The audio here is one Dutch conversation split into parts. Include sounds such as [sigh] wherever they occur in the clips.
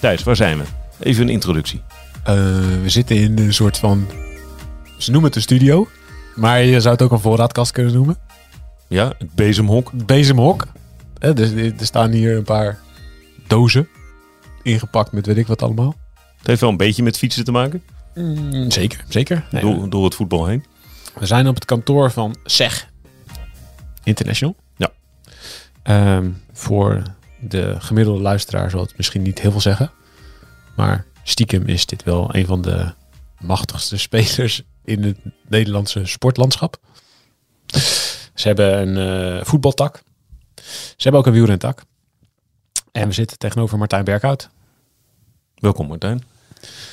Thijs, waar zijn we? Even een introductie. Eh, we zitten in een soort van... Ze noemen het een studio. Maar je zou het ook een voorraadkast kunnen noemen. Ja, het bezemhok. Bezemhok. Eh, dus er staan hier een paar dozen. Ingepakt met weet ik wat allemaal. Het heeft wel een beetje met fietsen te maken. Mm, zeker, zeker. Nee, door, door het voetbal heen. We zijn op het kantoor van SEG International. Ja. Ehm, voor de gemiddelde luisteraar zal het misschien niet heel veel zeggen. Maar stiekem is dit wel een van de machtigste [laughs] spelers in het Nederlandse sportlandschap. Ze hebben een uh, voetbaltak. Ze hebben ook een wielrentak. En we zitten tegenover Martijn Berghout. Welkom Martijn.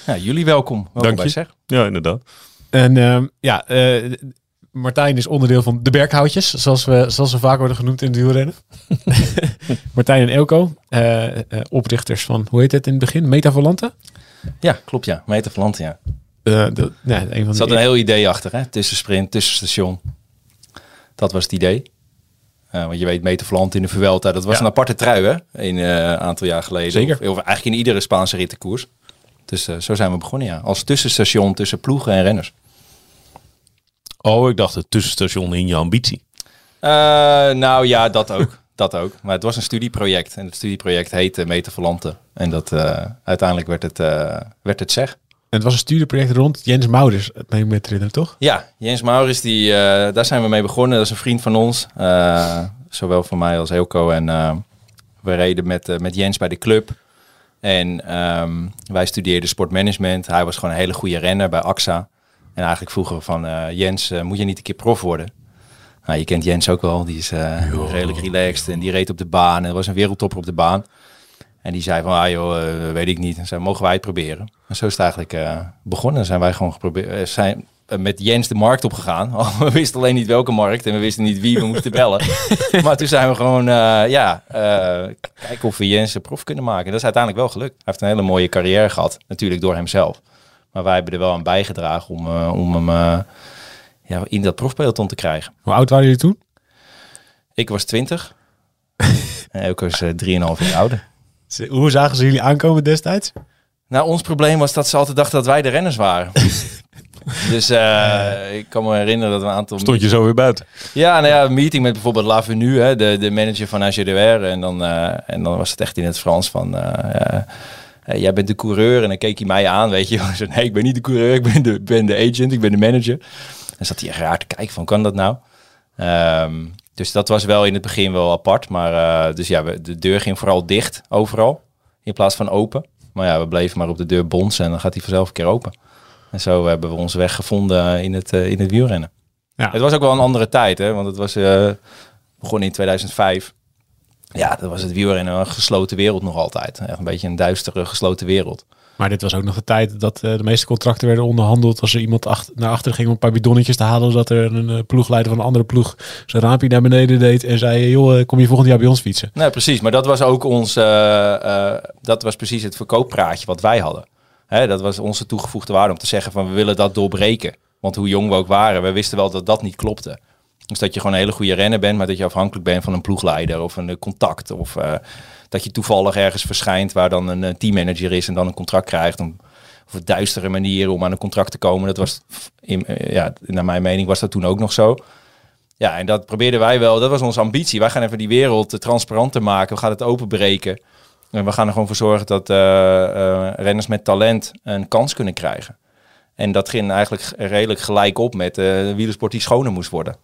Ja, jullie welkom. welkom Dank bij je. Zeg. Ja, inderdaad. En uh, ja, uh, Martijn is onderdeel van de Berghoutjes, zoals we, zoals we vaak worden genoemd in het wielrennen. [laughs] Martijn en Elko, uh, oprichters van, hoe heet het in het begin? Metavolante? Ja, klopt ja. Metavolante, ja. De, ja een van er zat een heel idee achter, hè? Tussensprint, tussenstation. Dat was het idee. Uh, want je weet, Metavolante in de Vuelta, dat was ja. een aparte trui, hè? Een uh, aantal jaar geleden. Zeker. Of, of, eigenlijk in iedere Spaanse rittenkoers. Dus uh, zo zijn we begonnen, ja. Als tussenstation tussen ploegen en renners. Oh, ik dacht het tussenstation in je ambitie. Uh, nou ja, dat ook. [laughs] dat ook. Maar het was een studieproject. En het studieproject heette Metavolante. En dat, uh, uiteindelijk werd het, uh, werd het zeg. En het was een studieproject rond Jens Maurits, het mee met herinneren, toch? Ja, Jens Maurits, die, daar zijn we mee begonnen. Dat is een vriend van ons. zowel van mij als Elko. En we reden met, met Jens bij de club. En um, wij studeerden sportmanagement. Hij was gewoon een hele goede renner bij AXA. En eigenlijk vroegen van uh, Jens, uh, moet je niet een keer prof worden? Nou, je kent Jens ook wel, die is uh, redelijk relaxed en die reed op de baan. En was een wereldtopper op de baan. En die zei van, ah joh, weet ik niet. En zei, mogen wij het proberen? En zo is het eigenlijk begonnen. Zijn wij gewoon geprobeerd, zijn met Jens de markt opgegaan. [laughs] Oh, we wisten alleen niet welke markt en we wisten niet wie we moesten bellen. [laughs] maar toen zijn we gewoon, ja, kijken of we Jens een prof kunnen maken. Dat is uiteindelijk wel gelukt. Hij heeft een hele mooie carrière gehad, natuurlijk door hemzelf. Maar wij hebben er wel aan bijgedragen om, uh, om hem uh, ja, in dat profpeloton te krijgen. Hoe oud waren jullie toen? Ik was 20. [laughs] en Elko was uh, 3,5 jaar ouder. Hoe zagen ze jullie aankomen destijds? Nou, ons probleem was dat ze altijd dachten dat wij de renners waren. [laughs] dus uh, ik kan me herinneren dat we een aantal... Stond je zo weer buiten? Ja, nou ja, een meeting met bijvoorbeeld Lavenu, hè, de, de manager van AGDR. En dan, uh, en dan was het echt in het Frans van... Uh, uh, jij bent de coureur. En dan keek hij mij aan, weet je. [laughs] Ik zei, nee, ik ben niet de coureur, ik ben de, ben de agent, ik ben de manager. En zat hij echt raar te kijken van, kan dat nou? Um, dus dat was wel in het begin wel apart. Maar uh, dus ja, we, de deur ging vooral dicht overal, in plaats van open. Maar ja, we bleven maar op de deur bonzen en dan gaat hij vanzelf een keer open. En zo hebben we onze weg gevonden in het, uh, in het wielrennen. Ja. Het was ook wel een andere tijd, hè, want het was uh, begonnen in 2005. Ja, dat was het wielrennen een gesloten wereld nog altijd. Echt een beetje een duistere gesloten wereld. Maar dit was ook nog de tijd dat uh, de meeste contracten werden onderhandeld. Als er iemand ach naar achter ging om een paar bidonnetjes te halen. Dat er een uh, ploegleider van een andere ploeg zijn raampje naar beneden deed. En zei, joh, kom je volgend jaar bij ons fietsen? Nee, precies. Maar dat was ook ons, uh, dat was precies het verkooppraatje wat wij hadden. Hè, dat was onze toegevoegde waarde om te zeggen van we willen dat doorbreken. Want hoe jong we ook waren, we wisten wel dat dat niet klopte. Dus dat je gewoon een hele goede renner bent, maar dat je afhankelijk bent van een ploegleider of een contact. Of uh, dat je toevallig ergens verschijnt waar dan een teammanager is en dan een contract krijgt. Om, of een duistere manier om aan een contract te komen. Dat was, in, ja, naar mijn mening was dat toen ook nog zo. Ja, en dat probeerden wij wel. Dat was onze ambitie. Wij gaan even die wereld transparanter maken. We gaan het openbreken. En we gaan er gewoon voor zorgen dat renners met talent een kans kunnen krijgen. En dat ging eigenlijk redelijk gelijk op met de wielersport die schoner moest worden.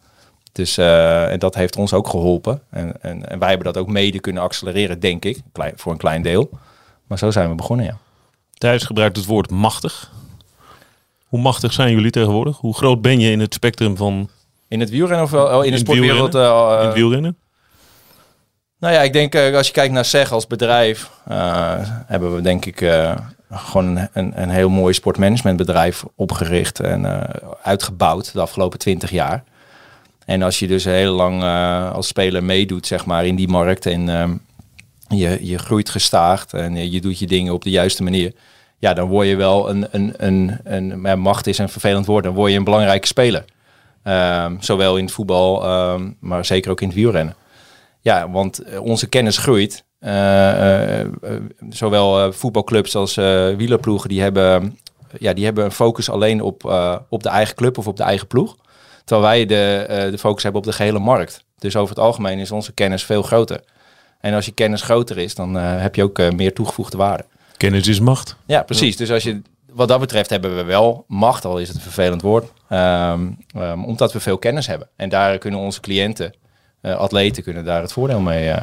Dus uh, en dat heeft ons ook geholpen. En, en, en, wij hebben dat ook mede kunnen accelereren, denk ik, klein, voor een klein deel. Maar zo zijn we begonnen, ja. Thijs gebruikt het woord machtig. Hoe machtig zijn jullie tegenwoordig? Hoe groot ben je in het spectrum van... In het wielrennen of wel in, in de sportwereld? Uh, in het wielrennen? Nou ja, ik denk uh, als je kijkt naar SEG als bedrijf, hebben we denk ik gewoon een, een heel mooi sportmanagementbedrijf opgericht en uitgebouwd de afgelopen twintig jaar. En als je dus heel lang uh, als speler meedoet, zeg maar, in die markt en um, je, je groeit gestaagd en je, doet je dingen op de juiste manier, ja, dan word je wel een, een, een, een, een macht is een vervelend woord, dan word je een belangrijke speler. Ehm, zowel in het voetbal, ehm, maar zeker ook in het wielrennen. Ja, want eh, onze kennis groeit. Eh, eh, eh, zowel eh, voetbalclubs als eh wielerploegen, die hebben, ja, die hebben een focus alleen op, eh, op de eigen club of op de eigen ploeg. Terwijl wij de, eh, de focus hebben op de gehele markt. Dus over het algemeen is onze kennis veel groter. En als je kennis groter is, dan eh, heb je ook eh, meer toegevoegde waarde. Kennis is macht. Ja, precies. Dus als je, wat dat betreft hebben we wel macht, al is het een vervelend woord, ehm, ehm, omdat we veel kennis hebben. En daar kunnen onze cliënten, eh, atleten, kunnen daar het voordeel mee,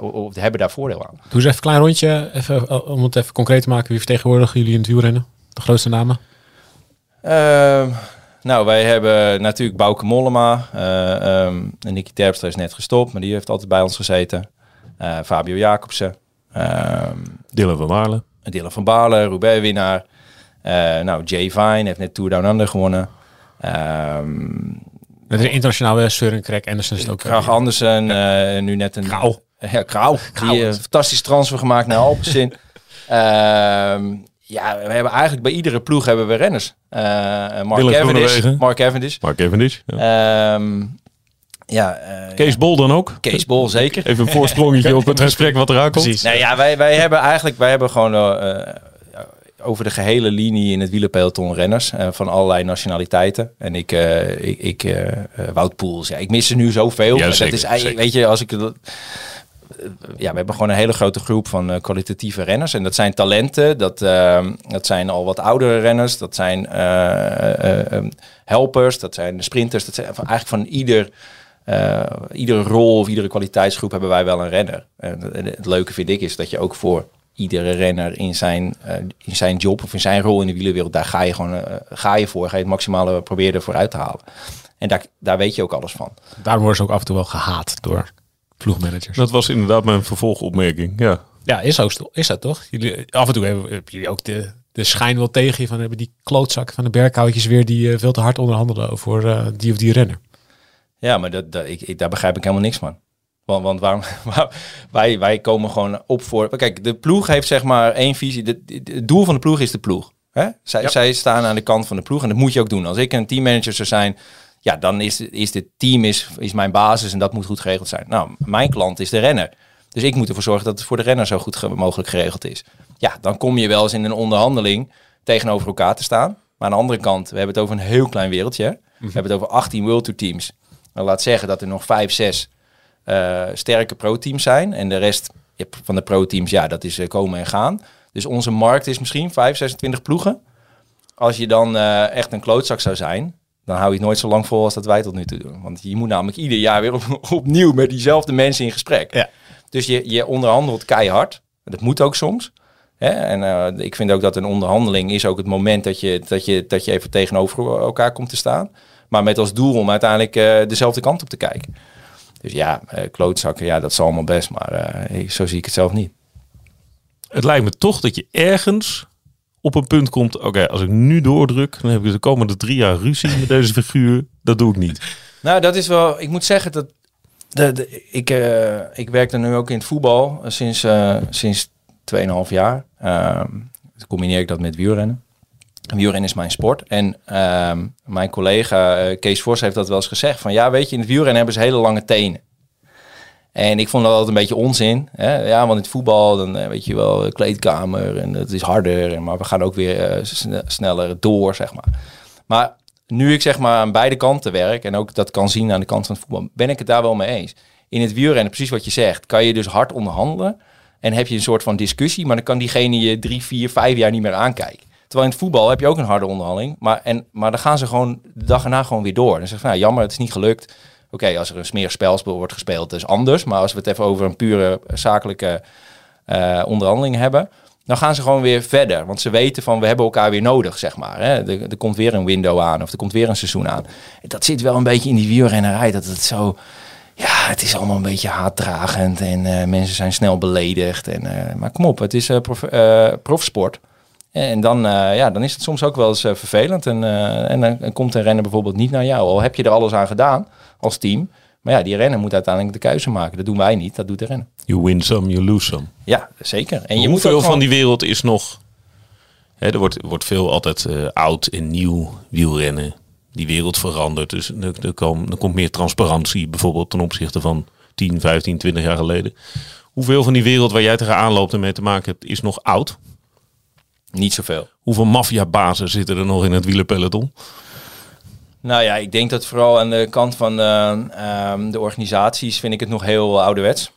of hebben daar voordeel aan. Doe eens even een klein rondje, even, om het even concreet te maken. Wie vertegenwoordigen jullie in het wielrennen? De grootste namen? Nou, wij hebben natuurlijk Bouke Mollema. eh ehm, en Nicky Terpstra is net gestopt, maar die heeft altijd bij ons gezeten. Eh, Fabio Jacobsen. ehm, Dylan van Waarle. Dylan van Balen, Roubaix-winnaar. Eh, nou, Jay Vine heeft net Tour Down Under gewonnen. Ehm Met een internationale Søren Krek Andersen is het ook. Krach Andersen, eh, nu net een... Krauw. Ja, Krauw. Die een fantastische transfer gemaakt naar Alpecin. [laughs] Ja, we hebben eigenlijk bij iedere ploeg hebben we renners. Eh Mark Willem Cavendish. Mark Cavendish. Mark Cavendish. Ja. Ehm ja, eh, Kees Bol dan ook? Kees Bol, zeker. Even een voorsprongetje [laughs] op het gesprek wat eraan komt. Precies. Nou ja, wij, wij hebben eigenlijk wij hebben gewoon eh, over de gehele linie in het wielerpeloton renners eh, van allerlei nationaliteiten. En ik, eh, ik, ik Wout Poels, ja, ik mis er nu zoveel. Ja, dat is eigenlijk, weet je, als ik het- ja, we hebben gewoon een hele grote groep van eh, kwalitatieve renners. En dat zijn talenten, dat, eh, dat zijn al wat oudere renners, dat zijn eh, eh, eh, helpers, dat zijn sprinters. Dat zijn eigenlijk van ieder, iedere rol of iedere kwaliteitsgroep hebben wij wel een renner. En het- leuke vind ik is dat je ook voor iedere renner in zijn, in zijn job of in zijn rol in de wielerwereld, daar ga je gewoon ga je voor, ga je het maximale proberen ervoor uit te halen. En daar, daar weet je ook alles van. Daarom worden ze ook af en toe wel gehaat door ploegmanagers. Dat was inderdaad mijn vervolgopmerking. Ja. Ja, is, ook, is dat toch? Jullie, af en toe hebben, hebben jullie ook de, de schijn wel tegen je van hebben die klootzakken van de berghoutjes weer die eh, veel te hard onderhandelen over eh, die of die renner. Ja, maar dat, dat, ik, ik, daar begrijp ik helemaal niks van. Want, want waarom, [laughs] waar- wij, wij komen gewoon op voor... Kijk, de ploeg heeft zeg maar één visie. De- de- Het doel van de ploeg is de ploeg. Hè? Zij, zij staan aan de kant van de ploeg en dat moet je ook doen. Als ik een teammanager zou zijn, ja, dan is, is dit team is, is mijn basis en dat moet goed geregeld zijn. Nou, mijn klant is de renner. Dus ik moet ervoor zorgen dat het voor de renner zo goed ge- mogelijk geregeld is. Ja, dan kom je wel eens in een onderhandeling tegenover elkaar te staan. Maar aan de andere kant, we hebben het over een heel klein wereldje. We hebben het over 18 World Tour teams. Nou, laat zeggen dat er nog 5, 6 eh, sterke pro-teams zijn. En de rest van de pro-teams, ja, dat is eh, komen en gaan. Dus onze markt is misschien 5, 26 ploegen. Als je dan eh, echt een klootzak zou zijn, dan hou je het nooit zo lang vol als dat wij tot nu toe doen. Want je moet namelijk ieder jaar weer op- [laughs] opnieuw met diezelfde mensen in gesprek. Ja. Dus je, je onderhandelt keihard. Dat moet ook soms. Hè? En eh, ik vind ook dat een onderhandeling is ook het moment dat je, dat, je, dat je even tegenover elkaar komt te staan. Maar met als doel om uiteindelijk eh, dezelfde kant op te kijken. Dus ja, eh, klootzakken, ja, dat is allemaal best. Maar zo zie ik het zelf niet. Het lijkt me toch dat je ergens op een punt komt. Oké, als ik nu doordruk, dan heb ik de komende drie jaar ruzie met deze figuur. Dat doe ik niet. [laughs] Nou, dat is wel. Ik moet zeggen dat. De, de, ik, eh, ik werk er nu ook in het voetbal eh, sinds, eh sinds 2,5 jaar. Ehm dan combineer ik dat met wielrennen. Wielrennen is mijn sport. En ehm, mijn collega Kees Vos heeft dat wel eens gezegd. Van ja, weet je, in het wielrennen hebben ze hele lange tenen. En ik vond dat altijd een beetje onzin. Hè? Ja, want in het voetbal, dan eh, weet je wel, de kleedkamer en het is harder. Maar we gaan ook weer eh, sne- sneller door, zeg maar. Maar nu ik zeg maar aan beide kanten werk en ook dat kan zien aan de kant van het voetbal, ben ik het daar wel mee eens. In het wielrennen, precies wat je zegt, kan je dus hard onderhandelen en heb je een soort van discussie, maar dan kan diegene je drie, vier, vijf jaar niet meer aankijken. Terwijl in het voetbal heb je ook een harde onderhandeling, maar, en, maar dan gaan ze gewoon de dag erna gewoon weer door. Dan zeggen ze, nou jammer, het is niet gelukt. Oké, als er een smerig spelspel wordt gespeeld, is anders. Maar als we het even over een pure zakelijke eh, onderhandeling hebben, dan gaan ze gewoon weer verder. Want ze weten van, we hebben elkaar weer nodig, zeg maar. Hè? Er, komt weer een window aan of er komt weer een seizoen aan. Dat zit wel een beetje in die wielrennerij, dat het zo... Ja, het is allemaal een beetje haatdragend en eh, mensen zijn snel beledigd. En, eh, maar kom op, het is prof, profsport. En dan, eh, ja, dan is het soms ook wel eens eh, vervelend. En, eh, en dan, komt een renner bijvoorbeeld niet naar jou. Al heb je er alles aan gedaan als team. Maar ja, die renner moet uiteindelijk de keuze maken. Dat doen wij niet, dat doet de renner. You win some, you lose some. Ja, zeker. En je moet Hoeveel gewoon- van die wereld is nog... Hè, er wordt, wordt veel altijd oud en nieuw wielrennen die wereld verandert. Dus er, er, er komt meer transparantie bijvoorbeeld ten opzichte van 10, 15, 20 jaar geleden. Hoeveel van die wereld waar jij tegenaan loopt en mee te maken hebt, is nog oud? Niet zoveel. Hoeveel maffiabazen zitten er nog in het wielerpeloton? Nou ja, ik denk dat vooral aan de kant van eh, ehm, de organisaties vind ik het nog heel ouderwets.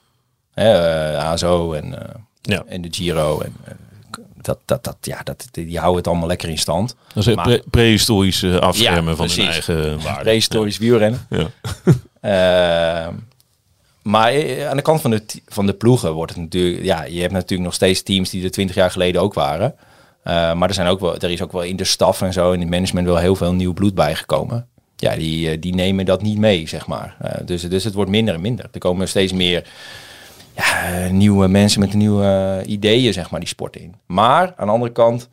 Hè, eh, ASO en, eh, Ja. en de Giro. En, dat, dat, dat, ja, dat, die houden het allemaal lekker in stand. Dat is pre- prehistorisch eh, afschermen Ja, van hun eigen waarde. Prehistorisch wielrennen. Ja. [laughs] Ehm, maar aan de kant van de, van de ploegen wordt het natuurlijk... Ja, je hebt natuurlijk nog steeds teams die er twintig jaar geleden ook waren. Eh, maar er, zijn ook wel, er is ook wel in de staf en zo, in het management, wel heel veel nieuw bloed bijgekomen. Ja, die, eh, die nemen dat niet mee, zeg maar. Eh, dus, dus het wordt minder en minder. Er komen steeds meer ja, nieuwe mensen met nieuwe ideeën, zeg maar, die sport in. Maar aan de andere kant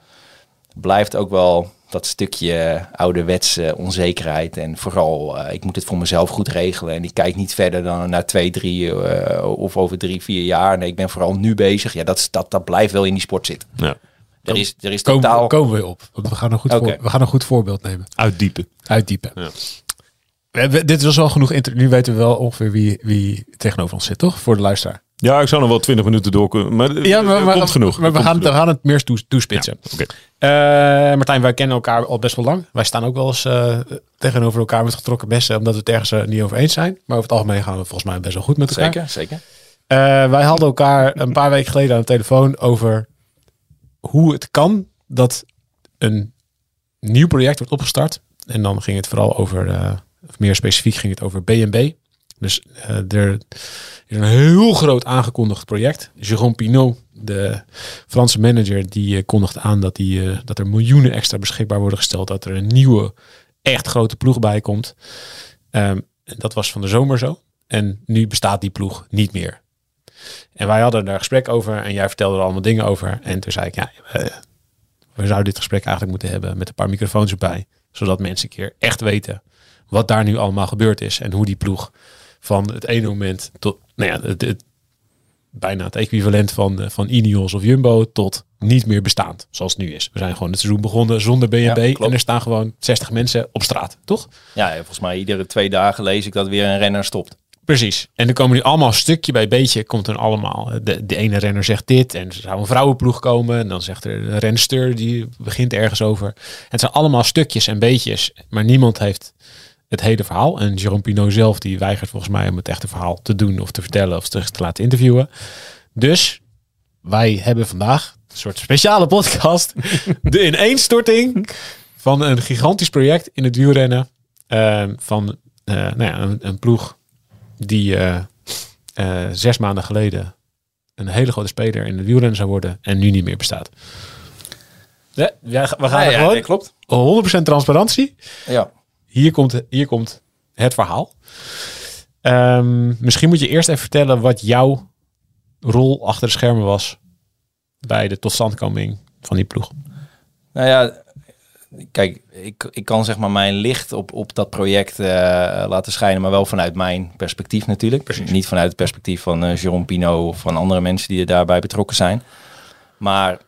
blijft ook wel dat stukje ouderwetse onzekerheid. En vooral, ik moet het voor mezelf goed regelen. En ik kijk niet verder dan naar twee, drie of over drie, vier jaar. Nee, ik ben vooral nu bezig. Ja, dat, dat, dat blijft wel in die sport zitten. Ja. Er is, er is Komen, totaal... komen we op. Want we gaan een goed, voor, we gaan een goed voorbeeld nemen. Uitdiepen. Uitdiepen. Ja. We hebben, dit was wel genoeg. inter- Nu weten we wel ongeveer wie, wie tegenover ons zit, toch? Voor de luisteraar. Ja, ik zou nog wel 20 minuten door kunnen. Maar, Ja, maar, maar, komt genoeg. Maar we komt gaan, we gaan het meer toes- toespitsen. Oké. Eh, Martijn, wij kennen elkaar al best wel lang. Wij staan ook wel eens eh, tegenover elkaar met getrokken bessen, omdat we het ergens eh, niet over eens zijn. Maar over het algemeen gaan we volgens mij best wel goed met elkaar. Zeker, zeker. Eh, wij hadden elkaar een paar weken geleden aan de telefoon over hoe het kan dat een nieuw project wordt opgestart. En dan ging het vooral over, eh, of meer specifiek ging het over B&B. Dus eh, er is een heel groot aangekondigd project. Jérôme Pinot, de Franse manager, die eh, kondigt aan dat, die, dat er miljoenen extra beschikbaar worden gesteld. Dat er een nieuwe, echt grote ploeg bij komt. Ehm, en dat was van de zomer zo. En nu bestaat die ploeg niet meer. En wij hadden daar gesprek over en jij vertelde er allemaal dingen over. En toen zei ik, ja, eh, we zouden dit gesprek eigenlijk moeten hebben met een paar microfoons erbij. Zodat mensen een keer echt weten wat daar nu allemaal gebeurd is. En hoe die ploeg van het ene moment tot, nou ja, het, het- bijna het equivalent van, eh, van Ineos of Jumbo tot niet meer bestaand, zoals het nu is. We zijn gewoon het seizoen begonnen zonder Ja, klopt. en er staan gewoon 60 mensen op straat, toch? Ja, volgens mij iedere twee dagen lees ik dat weer een renner stopt. Precies. En er komen nu allemaal stukje bij beetje, komt er allemaal. De, de ene renner zegt dit en er zou een vrouwenploeg komen. En dan zegt er een renster, die begint ergens over. Het zijn allemaal stukjes en beetjes, maar niemand heeft het hele verhaal. En Jérôme Pinot zelf, die weigert volgens mij om het echte verhaal te doen of te vertellen of te, te laten interviewen. Dus wij hebben vandaag een soort speciale podcast. [laughs] de ineenstorting van een gigantisch project in het wielrennen. eh, van eh, nou ja, een, een ploeg die eh, eh, zes maanden geleden een hele grote speler in het wielrennen zou worden en nu niet meer bestaat. Ja, ja, we gaan Ja, er ja, gewoon nee, klopt. 100% transparantie. Ja. Hier komt, hier komt het verhaal. Ehm, misschien moet je eerst even vertellen wat jouw rol achter de schermen was bij de totstandkoming van die ploeg. Nou ja, kijk, ik, ik kan zeg maar mijn licht op, op dat project eh, laten schijnen, maar wel vanuit mijn perspectief natuurlijk. Niet vanuit het perspectief van eh Jérôme Pino of van andere mensen die er daarbij betrokken zijn. Maar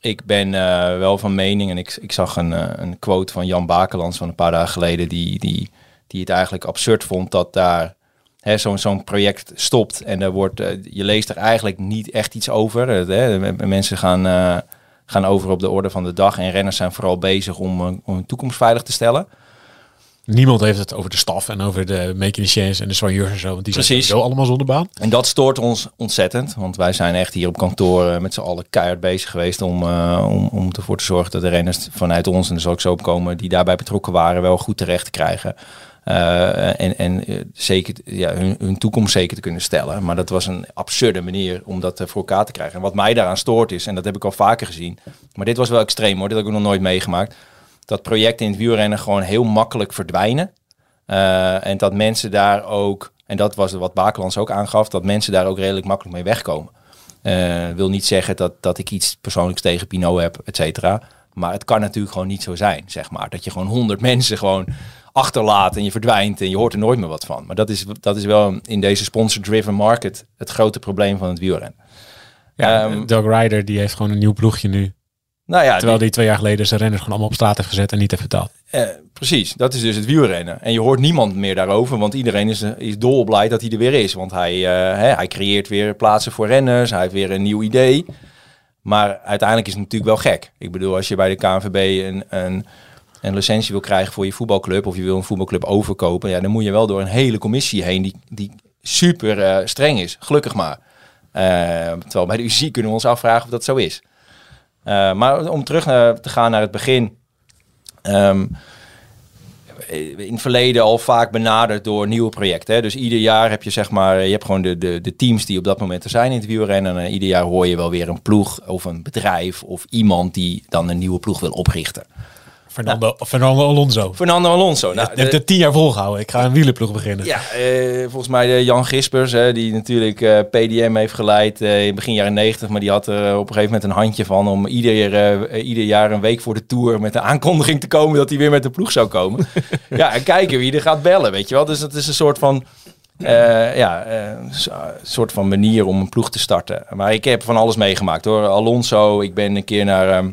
ik ben eh, wel van mening, en ik, ik zag een, een quote van Jan Bakelands van een paar dagen geleden, die, die, die het eigenlijk absurd vond dat daar hè, zo'n zo'n project stopt en er wordt, je leest er eigenlijk niet echt iets over. Hè, mensen gaan, gaan over op de orde van de dag en renners zijn vooral bezig om, eh, om hun toekomst veilig te stellen. Niemand heeft het over de staf en over de mechaniciens en de soigneurs en zo, want die zijn Precies. sowieso allemaal zonder baan. En dat stoort ons ontzettend, want wij zijn echt hier op kantoor eh, met z'n allen keihard bezig geweest om, eh, om, om ervoor te zorgen dat de renners vanuit ons, en er zal ik zo op komen, die daarbij betrokken waren, wel goed terecht te krijgen. Eh, en en eh, zeker ja, hun, hun toekomst zeker te kunnen stellen. Maar dat was een absurde manier om dat eh, voor elkaar te krijgen. En wat mij daaraan stoort is, en dat heb ik al vaker gezien, maar dit was wel extreem hoor, dit heb ik nog nooit meegemaakt, dat projecten in het wielrennen gewoon heel makkelijk verdwijnen. En dat mensen daar ook, en dat was wat Bakelands ook aangaf, dat mensen daar ook redelijk makkelijk mee wegkomen. Eh wil niet zeggen dat, dat ik iets persoonlijks tegen Pinot heb, et cetera. Maar het kan natuurlijk gewoon niet zo zijn, zeg maar. Dat je gewoon honderd [laughs] mensen gewoon achterlaat en je verdwijnt en je hoort er nooit meer wat van. Maar dat is, dat is wel in deze sponsor-driven market het grote probleem van het wielrennen. Ja, Ehm, Doug Ryder die heeft gewoon een nieuw ploegje nu. Nou ja, Terwijl die- die twee jaar geleden zijn renners gewoon allemaal op straat heeft gezet en niet heeft betaald. Eh, precies, dat is dus het wielrennen. En je hoort niemand meer daarover, want iedereen is, is dolblij dat hij er weer is. Want hij, eh, hè, hij creëert weer plaatsen voor renners, hij heeft weer een nieuw idee. Maar uiteindelijk is het natuurlijk wel gek. Ik bedoel, als je bij de KNVB een, een, een licentie wil krijgen voor je voetbalclub... of je wil een voetbalclub overkopen... Ja, dan moet je wel door een hele commissie heen die, die super eh, streng is. Gelukkig maar. Eh, terwijl bij de UCI kunnen we ons afvragen of dat zo is. Eh, maar om terug te gaan naar het begin... Ehm, in het verleden al vaak benaderd door nieuwe projecten. Hè. Dus ieder jaar heb je zeg maar, je hebt gewoon de, de, de teams die op dat moment er zijn in het wielrennen. En ieder jaar hoor je wel weer een ploeg of een bedrijf of iemand die dan een nieuwe ploeg wil oprichten. Fernando, Fernando Alonso. Fernando Alonso. Nou, heeft de- het tien jaar volgehouden. Ik ga een wielerploeg beginnen. ja, eh, volgens mij de Jan Gispers, hè, die natuurlijk eh, PDM heeft geleid eh, in begin jaren 90. Maar die had er op een gegeven moment een handje van om ieder, ieder jaar een week voor de Tour met de aankondiging te komen dat hij weer met de ploeg zou komen. [laughs] ja, en kijken wie er gaat bellen, weet je wel. Dus dat is een soort van, ja, s- soort van manier om een ploeg te starten. Maar ik heb van alles meegemaakt hoor. Alonso, ik ben een keer naar... ehm,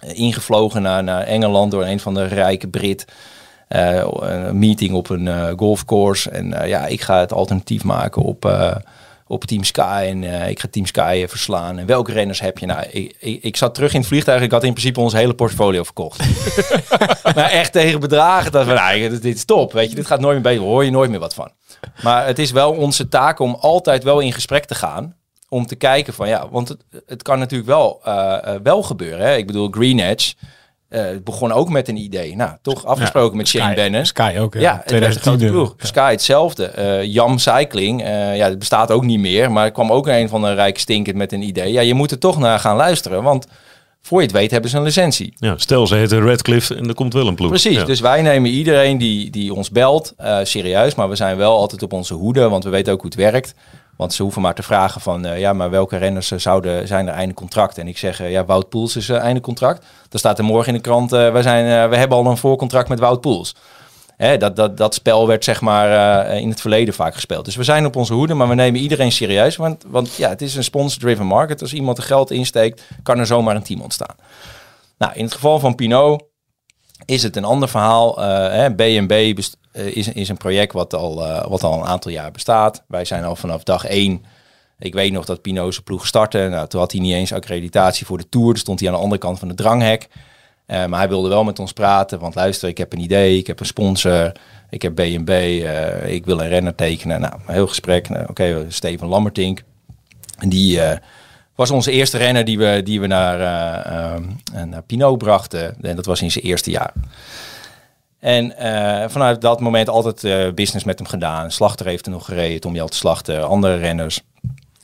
ingevlogen naar, naar Engeland door een van de rijke Brit. Eh, een meeting op een eh, golfcourse. En eh, ja, ik ga het alternatief maken op, eh, op Team Sky. En eh, ik ga Team Sky eh, verslaan. En welke renners heb je? Nou, ik, ik, ik zat terug in het vliegtuig. Ik had in principe ons hele portfolio verkocht. [laughs] maar echt tegen bedragen. Dat we, nou, dit, dit is top. Weet je, dit gaat nooit meer beter. Hoor je nooit meer wat van. Maar het is wel onze taak om altijd wel in gesprek te gaan. Om te kijken van ja, want het, het kan natuurlijk wel, eh, eh, wel gebeuren. Hè? Ik bedoel, Green Edge eh, het begon ook met een idee. Nou, toch afgesproken met Shane Bannon. Sky ook. Ja, het werd een grote 2010. ploeg. Sky hetzelfde. Eh Jam Cycling, ja, het bestaat ook niet meer. Maar er kwam ook een van de rijke stinkend met een idee. Ja, je moet er toch naar gaan luisteren. Want voor je het weet hebben ze een licentie. Ja, stel ze heten Redcliffe en er komt wel een ploeg. Precies, Ja. dus wij nemen iedereen die, die ons belt serieus. Maar we zijn wel altijd op onze hoede, want we weten ook hoe het werkt. Want ze hoeven maar te vragen van, eh, ja, maar welke renners eh, zouden, zijn er einde contract? En ik zeg, eh, ja, Wout Poels is einde contract. Dan staat er morgen in de krant, wij zijn, we hebben al een voorcontract met Wout Poels. Hè, dat, dat, dat spel werd zeg maar in het verleden vaak gespeeld. Dus we zijn op onze hoede, maar we nemen iedereen serieus. Want, want ja, het is een sponsor-driven market. Als iemand er geld insteekt, kan er zomaar een team ontstaan. Nou, in het geval van Pinot is het een ander verhaal. Eh, hè, B&B best- eh, is, is een project wat al, eh, wat al een aantal jaar bestaat. Wij zijn al vanaf dag één. Ik weet nog dat zijn ploeg startte. Nou, toen had hij niet eens accreditatie voor de Tour. Dus stond hij aan de andere kant van de dranghek. Eh, maar hij wilde wel met ons praten. Want luister, ik heb een idee. Ik heb een sponsor. Ik heb eh, ik wil een renner tekenen. Nou, heel gesprek. Nou, Oké, Steven Lammertink. En die eh, was onze eerste renner die we, die we naar, eh, naar Pinot brachten. En dat was in zijn eerste jaar. En eh, vanuit dat moment altijd business met hem gedaan. Slachter heeft er nog gereden, Tom Jel te slachten, andere renners.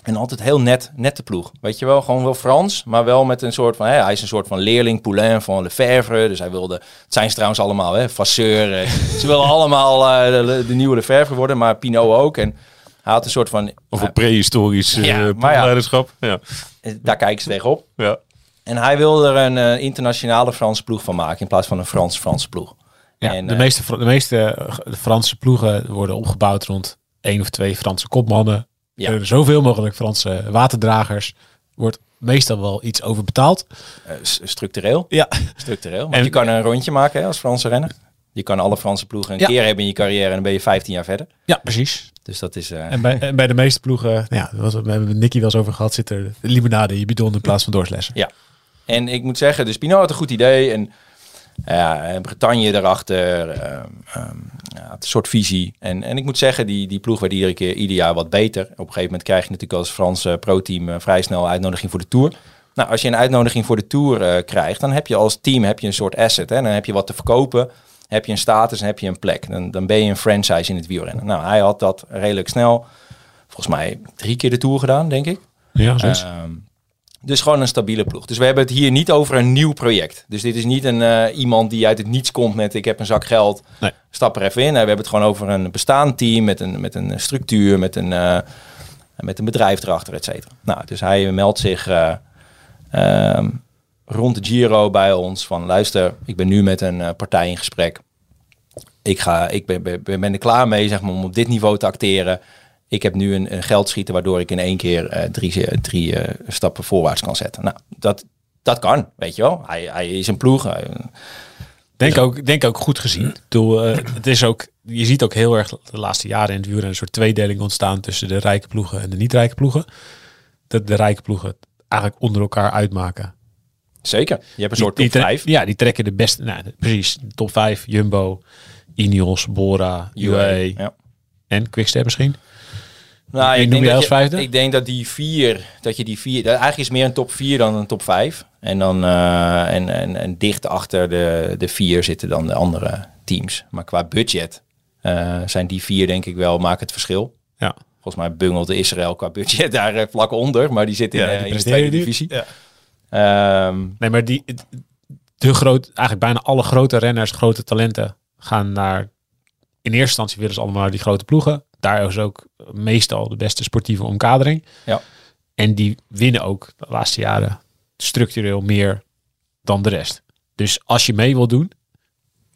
En altijd heel net, net de ploeg. Weet je wel, gewoon wel Frans, maar wel met een soort van... Hij is een soort van leerling, Poulain van Lefebvre. Dus hij wilde... Het zijn ze trouwens allemaal, hè, ze willen allemaal de, de nieuwe Lefebvre worden, maar Pinot ook. En hij had een soort van... Of een prehistorisch eh Ja, maar ja. eh, daar kijken ze tegenop. Ja. En hij wilde er een eh, internationale Franse ploeg van maken... in plaats van een Frans-Franse ploeg. Ja, En, de, meeste, de meeste de Franse ploegen worden opgebouwd rond één of twee Franse kopmannen. Ja. Er zoveel mogelijk Franse waterdragers. Wordt meestal wel iets overbetaald. eh, s- structureel. Ja. Structureel. Want En- je kan een rondje maken hè, als Franse renner. Je kan alle Franse ploegen een Ja. keer hebben in je carrière en dan ben je 15 jaar verder. Ja, precies. Dus dat is... eh, En bij, en [laughs] bij de meeste ploegen, ja, wat we hebben Nicky wel eens over gehad, zit er limonade in je bidon in plaats van doorslessen. Ja. En ik moet zeggen, dus Pinot had een goed idee. En ja, en Bretagne daarachter. ehm, ehm, ja, het een soort visie. En, en ik moet zeggen, die, die ploeg werd iedere keer, ieder jaar wat beter. Op een gegeven moment krijg je natuurlijk als Franse pro-team eh, vrij snel een uitnodiging voor de Tour. Nou, als je een uitnodiging voor de Tour eh, krijgt, dan heb je als team heb je een soort asset. Hè? Dan heb je wat te verkopen, heb je een status en heb je een plek. Dan, dan ben je een franchise in het wielrennen. Nou, hij had dat redelijk snel. Volgens mij drie keer de Tour gedaan, denk ik. Ja, zoiets. Ehm, dus gewoon een stabiele ploeg. Dus we hebben het hier niet over een nieuw project. Dus dit is niet een eh, iemand die uit het niets komt met ik heb een zak geld, Nee. stap er even in. We hebben het gewoon over een bestaand team met een, met een structuur, met een, eh, met een bedrijf erachter, et cetera. Nou, dus hij meldt zich eh, ehm, rond de Giro bij ons van luister, ik ben nu met een eh, partij in gesprek. Ik, ga, ik ben, ben, ben er klaar mee zeg maar, om op dit niveau te acteren. Ik heb nu een, een geldschieter waardoor ik in één keer eh, drie, drie eh, stappen voorwaarts kan zetten. Nou, dat dat kan, weet je wel. Hij, hij is een ploeg. Denk ook, denk ook goed gezien. Het is ook, je ziet ook heel erg de laatste jaren in het wielrennen een soort tweedeling ontstaan tussen de rijke ploegen en de niet-rijke ploegen. Dat de rijke ploegen eigenlijk onder elkaar uitmaken. Zeker. Je hebt een soort die, top die tre- 5. Ja, die trekken de beste. Nou, de- precies. de Top 5. Jumbo, Ineos, Bora, UAE Ja. en Quickstep misschien. Nou, ik noem denk, je dat als vijfde? ik denk dat die vier, dat je die vier, dat eigenlijk is meer een top 4 dan een top 5. En dan eh, en, en, en dicht achter de, de vier zitten dan de andere teams. Maar qua budget eh, zijn die vier denk ik wel maken het verschil. Ja. Volgens mij bungelt de Israël qua budget [laughs] daar eh, vlak onder, maar die zit in, Ja, die in de tweede divisie. Ja. Ehm, Nee, maar die, de groot, eigenlijk bijna alle grote renners, grote talenten gaan naar. In eerste instantie willen ze allemaal naar die grote ploegen. Daar is ook meestal de beste sportieve omkadering. Ja. En die winnen ook de laatste jaren structureel meer dan de rest. Dus als je mee wil doen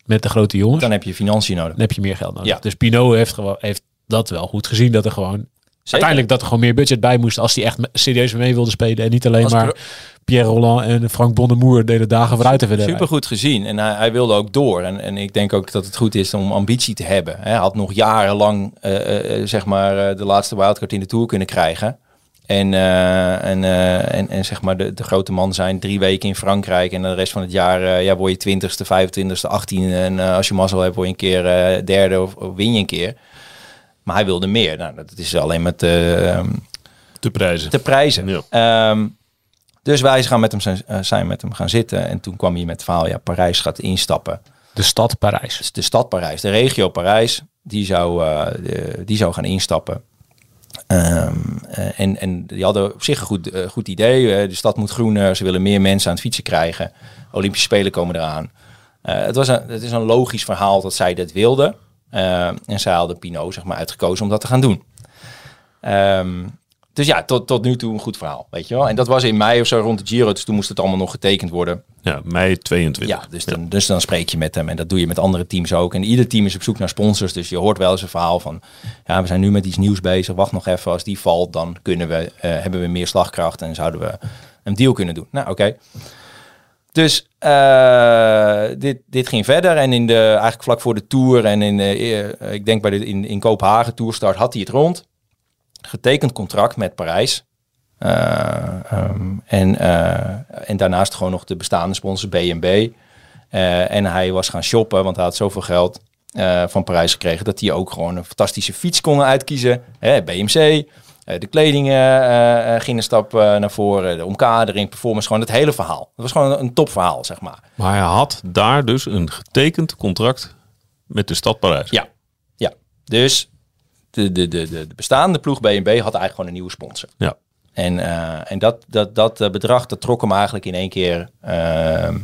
met de grote jongens, dan heb je financiën nodig. dan heb je meer geld nodig. Ja. Dus Pinot heeft, gewoon, heeft dat wel goed gezien. Dat er gewoon uiteindelijk dat er gewoon meer budget bij moest als hij echt serieus mee wilde spelen. En niet alleen Als maar Pierre Roland en Frank Bonnemoer deden dagen vooruit te verder. Super goed gezien. En hij, hij wilde ook door. En, en ik denk ook dat het goed is om ambitie te hebben. Hij had nog jarenlang eh, eh, zeg maar, eh, de laatste wildcard in de Tour kunnen krijgen. En, eh, en, eh, en, en zeg maar de, de grote man zijn drie weken in Frankrijk. En de rest van het jaar eh, ja, word je 20ste, 25ste, 18e. En eh, als je mazzel hebt, word je een keer eh, derde of, of win je een keer. Maar hij wilde meer. Nou, dat is alleen met eh, Te prijzen. te prijzen. Ja. Ehm, dus wij gaan met hem zijn, eh, zijn met hem gaan zitten. En toen kwam hij met het verhaal, ja, Parijs gaat instappen. De stad Parijs. Dus de stad Parijs, de regio Parijs, die zou, eh, de- die zou gaan instappen. Ehm, eh, en, en die hadden op zich een goed, goed idee. De stad moet groener, ze willen meer mensen aan het fietsen krijgen. Olympische Spelen komen eraan. Eh, het, was een, het is een logisch verhaal dat zij dat wilden. Eh, en zij hadden Pinot zeg maar, uitgekozen om dat te gaan doen. Ehm, dus ja, tot, tot nu toe een goed verhaal, weet je wel. En dat was in mei of zo rond de Giro, dus toen moest het allemaal nog getekend worden. Ja, mei 22. Ja, dus dan, dus dan spreek je met hem en dat doe je met andere teams ook. En ieder team is op zoek naar sponsors, dus je hoort wel eens een verhaal van... ja, we zijn nu met iets nieuws bezig, wacht nog even. Als die valt, dan kunnen we, eh, hebben we meer slagkracht en zouden we een deal kunnen doen. Nou, oké. Dus eh, dit, dit ging verder en in de, eigenlijk vlak voor de Tour en in, eh, eh, ik denk bij de, in, in Kopenhagen Tourstart had hij het rond. Getekend contract met Parijs. Eh, ehm, en, en daarnaast gewoon nog de bestaande sponsor. Eh, en hij was gaan shoppen, want hij had zoveel geld van Parijs gekregen... dat hij ook gewoon een fantastische fiets kon uitkiezen. Hè, BMC, de kledingen eh, eh, ging een stap eh, naar voren. De omkadering, performance, gewoon het hele verhaal. Het was gewoon een topverhaal, zeg maar. Maar hij had daar dus een getekend contract met de stad Parijs. Ja, ja. Dus de, de, de, de de bestaande ploeg B&B had eigenlijk gewoon een nieuwe sponsor. Ja. En, eh, en dat, dat, dat eh, bedrag, dat trok hem eigenlijk in één keer ehm,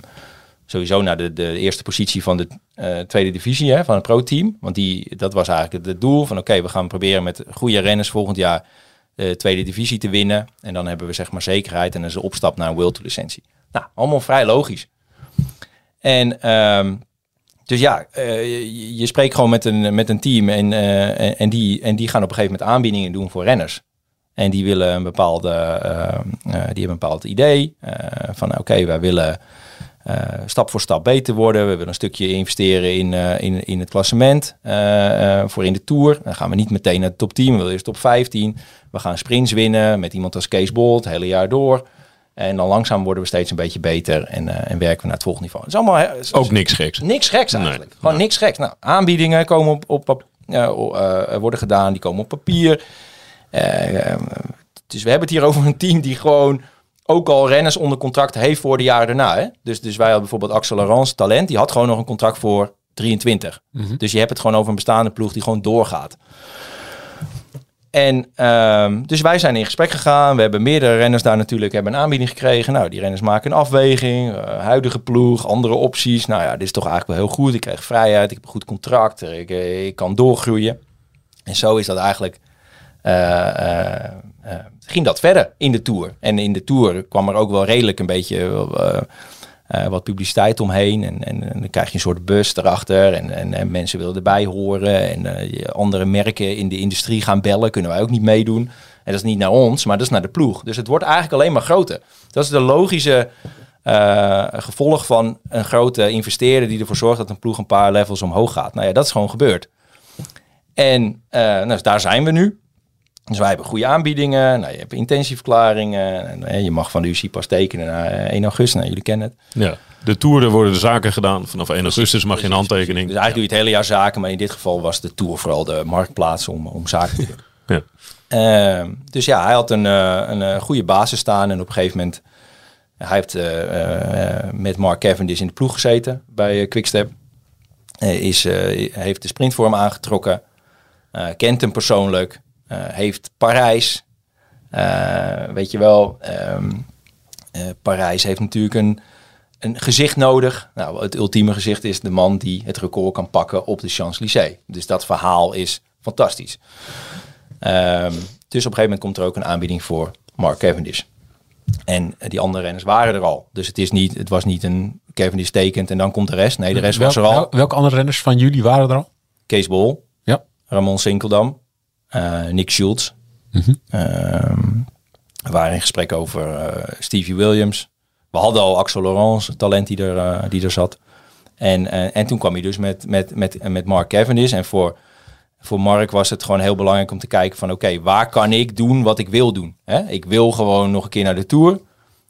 sowieso naar de, de eerste positie van de eh, tweede divisie hè, van het pro-team. Want die, dat was eigenlijk het doel van oké, we gaan proberen met goede renners volgend jaar de tweede divisie te winnen. En dan hebben we zeg maar zekerheid en dan is opstap naar een Tour licentie. Nou, allemaal vrij logisch. En ehm, dus ja, eh, je, spreekt gewoon met een, met een team en, eh, en, die, en die gaan op een gegeven moment aanbiedingen doen voor renners. En die willen een bepaalde, eh, eh, die hebben een bepaald idee eh, van oké, wij willen eh, stap voor stap beter worden. We willen een stukje investeren in, eh, in, in het klassement eh, voor in de Tour. Dan gaan we niet meteen naar de top 10, we willen eerst top 15. We gaan sprints winnen met iemand als Kees Bolt, het hele jaar door. En dan langzaam worden we steeds een beetje beter en, en werken we naar het volgende niveau. Het is allemaal Ook niks geks. Niks geks Nee, eigenlijk. Gewoon niks geks. Nou, aanbiedingen komen op, op, worden gedaan, die komen op papier. Dus we hebben het hier over een team die gewoon ook al renners onder contract heeft voor de jaren daarna. Hè? Dus, dus wij hadden bijvoorbeeld Axel Laurence, talent, die had gewoon nog een contract voor 23. Dus je hebt het gewoon over een bestaande ploeg die gewoon doorgaat. En ehm, dus wij zijn in gesprek gegaan. We hebben meerdere renners daar natuurlijk hebben een aanbieding gekregen. Nou, die renners maken een afweging. eh, huidige ploeg, andere opties. Nou ja, dit is toch eigenlijk wel heel goed. Ik krijg vrijheid, ik heb een goed contract. Ik, eh, ik kan doorgroeien. En zo is dat eigenlijk... eh, eh, eh, ging dat verder in de Tour. En in de Tour kwam er ook wel redelijk een beetje... wat publiciteit omheen. En, en, dan krijg je een soort bus erachter. En, en, en mensen willen erbij horen. En andere merken in de industrie gaan bellen. Kunnen wij ook niet meedoen. En dat is niet naar ons, maar dat is naar de ploeg. Dus het wordt eigenlijk alleen maar groter. Dat is de logische gevolg van een grote investeerder die ervoor zorgt dat een ploeg een paar levels omhoog gaat. Nou ja, dat is gewoon gebeurd. En nou, daar zijn we nu. Dus wij hebben goede aanbiedingen. Nou, je hebt intentieverklaringen. En, eh, je mag van de UC pas tekenen na eh, 1 augustus. Nou, jullie kennen het. Ja. De Tour, er worden de zaken gedaan. Vanaf 1 augustus mag je een handtekening. Dus eigenlijk doe je het hele jaar zaken. Maar in dit geval was de Tour vooral de marktplaats om, om zaken te doen. [laughs] Ja. Ehm, dus ja, hij had een, eh, een eh, goede basis staan. En op een gegeven moment... Hij heeft eh, eh, met Mark Cavendish in de ploeg gezeten bij eh, Quickstep. Is, eh, heeft de sprintvorm aangetrokken. eh, kent hem persoonlijk. Eh, heeft Parijs. eh, weet je wel, eh, Parijs heeft natuurlijk een, een gezicht nodig. Nou, het ultieme gezicht is de man die het record kan pakken op de Champs-Élysées. Dus dat verhaal is fantastisch. Ehm, dus op een gegeven moment komt er ook een aanbieding voor Mark Cavendish. En die andere renners waren er al. Dus het, is niet, het was niet een Cavendish tekent en dan komt de rest. Nee, de rest was er al. wel- welke andere renners van jullie waren er al? Kees Bol, Ja. Ramon Sinkeldam, Nick Schultz. Mhm. Ehm, we waren in gesprek over eh, Stevie Williams. We hadden al Axel Laurence, talent die er, eh, die er zat. En, eh, en toen kwam hij dus met, met, met, met Mark Cavendish. En voor, voor Mark was het gewoon heel belangrijk om te kijken van... oké, waar kan ik doen wat ik wil doen? Hè? Ik wil gewoon nog een keer naar de Tour.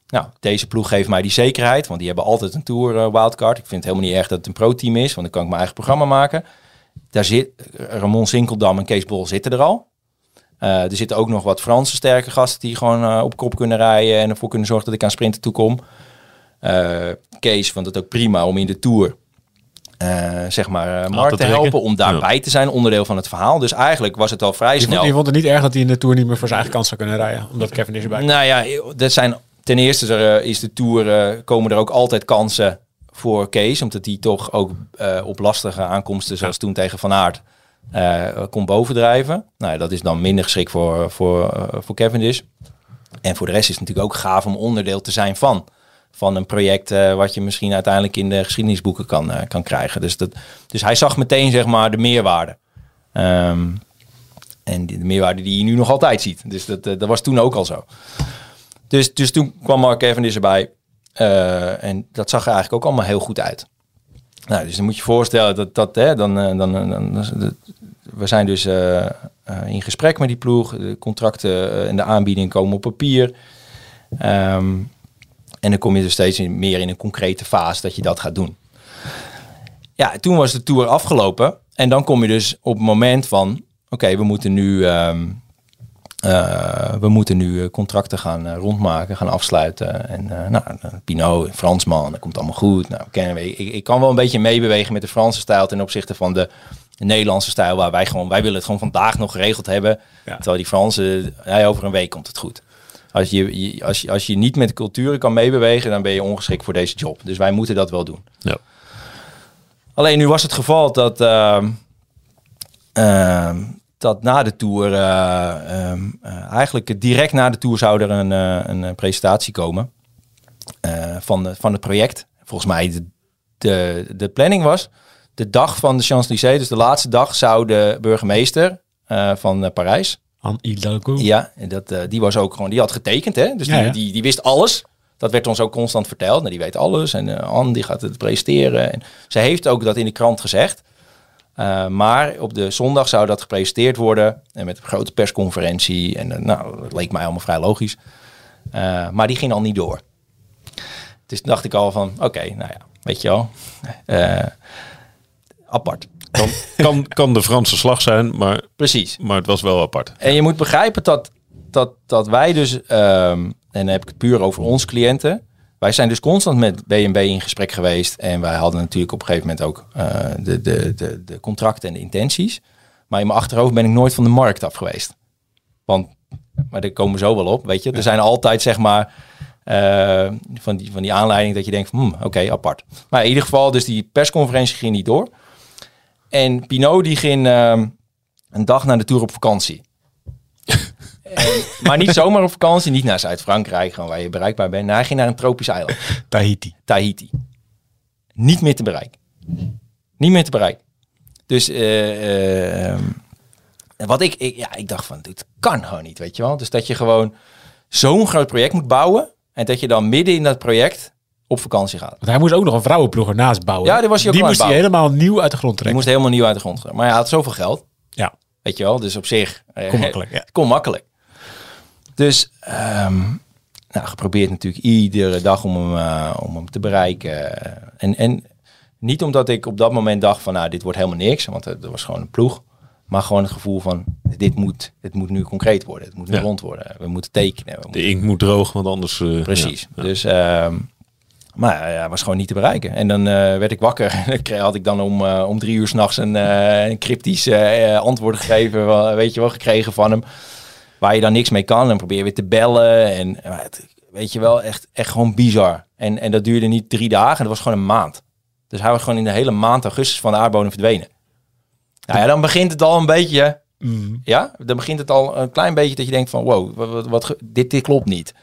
Nou, deze ploeg geeft mij die zekerheid, want die hebben altijd een Tour eh, wildcard. Ik vind het helemaal niet erg dat het een pro-team is, want dan kan ik mijn eigen programma maken. Daar zit Ramon Sinkeldam en Kees Bol zitten er al. Eh, er zitten ook nog wat Franse sterke gasten die gewoon eh, op kop kunnen rijden en ervoor kunnen zorgen dat ik aan sprinten toekom. Eh Kees vond het ook prima om in de Tour eh, zeg maar eh, Mark te helpen om daarbij te zijn, onderdeel van het verhaal. Dus eigenlijk was het al vrij Je vond, snel. je vond het niet erg dat hij in de Tour niet meer voor zijn eigen kans zou kunnen rijden. Omdat Kevin is erbij. Nou ja, dat zijn ten eerste er, eh, is de Tour, eh, komen er ook altijd kansen voor Kees. Omdat hij toch ook eh, op lastige aankomsten, zoals toen tegen Van Aert, eh, kon bovendrijven. Nou, ja, dat is dan minder geschikt voor, voor, eh, voor Cavendish. En voor de rest is het natuurlijk ook gaaf om onderdeel te zijn van. Van een project wat je misschien uiteindelijk in de geschiedenisboeken kan, kan krijgen. Dus, dat, dus hij zag meteen zeg maar de meerwaarde. Ehm, en de meerwaarde die je nu nog altijd ziet. Dus dat, dat was toen ook al zo. Dus, dus toen kwam Mark Cavendish erbij. Eh, en dat zag er eigenlijk ook allemaal heel goed uit. Nou, dus dan moet je voorstellen dat dat, hè, dan, eh, dan, dan, dan- we zijn dus eh, eh, in gesprek met die ploeg. De contracten eh, en de aanbiedingen komen op papier. Ehm, en dan kom je dus steeds meer in een concrete fase dat je dat gaat doen. Ja, toen was de tour afgelopen. En dan kom je dus op het moment van... Oké, we moeten nu... ehm, eh, we moeten nu eh, contracten gaan eh, rondmaken, gaan afsluiten. En uh, nou, Pinot, Fransman, dat komt allemaal goed. Nou, kennen we, ik, ik kan wel een beetje meebewegen met de Franse stijl ten opzichte van de Nederlandse stijl, waar wij gewoon, wij willen het gewoon vandaag nog geregeld hebben. Ja. Terwijl die Fransen, ja, over een week komt het goed. Als je, je- als, je, als je niet met culturen kan meebewegen, dan ben je ongeschikt voor deze job. Dus wij moeten dat wel doen. Ja. Alleen nu was het geval dat, ehm, ehm, dat na de tour, eh, ehm, eh, eigenlijk direct na de tour zou er een, eh, een presentatie komen van, van het project. Volgens mij de, de, de planning was de dag van de Champs-Élysées, dus de laatste dag, zou de burgemeester van Parijs, An Hidalgo. ja, en dat, die was ook gewoon, die had getekend, hè? Dus Ja, die, ja. Die, die wist alles. Dat werd ons ook constant verteld. Nou, die weet alles. En Anne die gaat het presenteren. En ze heeft ook dat in de krant gezegd. Eh, maar op de zondag zou dat gepresenteerd worden. En met een grote persconferentie. En eh, nou, dat leek mij allemaal vrij logisch. Eh, maar die ging al niet door. Dus dacht ik al van, oké, nou ja, weet je wel. eh, apart. Kan, kan, kan de Franse slag zijn, maar, Precies. maar het was wel apart. En je moet begrijpen dat, dat, dat wij dus, ehm, en dan heb ik het puur over onze cliënten. Wij zijn dus constant met B&B in gesprek geweest. En wij hadden natuurlijk op een gegeven moment ook eh, de, de, de, de contracten en de intenties. Maar in mijn achterhoofd ben ik nooit van de markt af geweest. Want, maar daar komen we zo wel op, weet je. Er zijn altijd, zeg maar, eh, van, die, van die aanleiding dat je denkt van, hmm, oké, apart. Maar in ieder geval, dus die persconferentie ging niet door. En Pinot die ging ehm, een dag na de Tour op vakantie. En- [laughs] maar niet zomaar op vakantie, niet naar Zuid-Frankrijk, gewoon waar je bereikbaar bent. Nee, hij ging naar een tropisch eiland, Tahiti. Tahiti. Niet meer te bereiken. Niet meer te bereiken. Dus eh, eh, ehm, wat ik, ik, ja, ik dacht van, dit kan gewoon niet, weet je wel. Dus dat je gewoon zo'n groot project moet bouwen en dat je dan midden in dat project op vakantie gaat. Want hij moest ook nog een vrouwenploeg ernaast bouwen. Ja, die was hij ook Die moest hij helemaal nieuw uit de grond Die trekken. moest helemaal nieuw uit de grond gaan. Maar hij had zoveel geld. Ja, Weet je wel, dus op zich. eh, Kon makkelijk, ja. Kon makkelijk. Dus, ehm, nou, geprobeerd natuurlijk iedere dag om hem, eh, om hem te bereiken. En, en niet omdat ik op dat moment dacht van, nou, dit wordt helemaal niks. Want er was gewoon een ploeg. Maar gewoon het gevoel van, dit moet, dit moet nu concreet worden. Het moet nu Ja. rond worden. We moeten tekenen. We moeten De inkt moet droog, want anders... eh, Precies. ja. Dus, ehm, maar ja, was gewoon niet te bereiken. En dan eh, werd ik wakker. En [laughs] dan kreeg- had ik dan om, om drie uur s'nachts een, een cryptisch antwoord gegeven. Weet je wel, gekregen van hem. Waar je dan niks mee kan. En probeer je weer te bellen. En weet je wel, echt, echt gewoon bizar. En, en dat duurde niet drie dagen. Dat was gewoon een maand. Dus hij was gewoon in de hele maand augustus van de aardbodem verdwenen. Nou ja, dan begint het al een beetje... Ja, dan begint het al een klein beetje dat je denkt van... Wow, wat, wat, dit, dit klopt niet.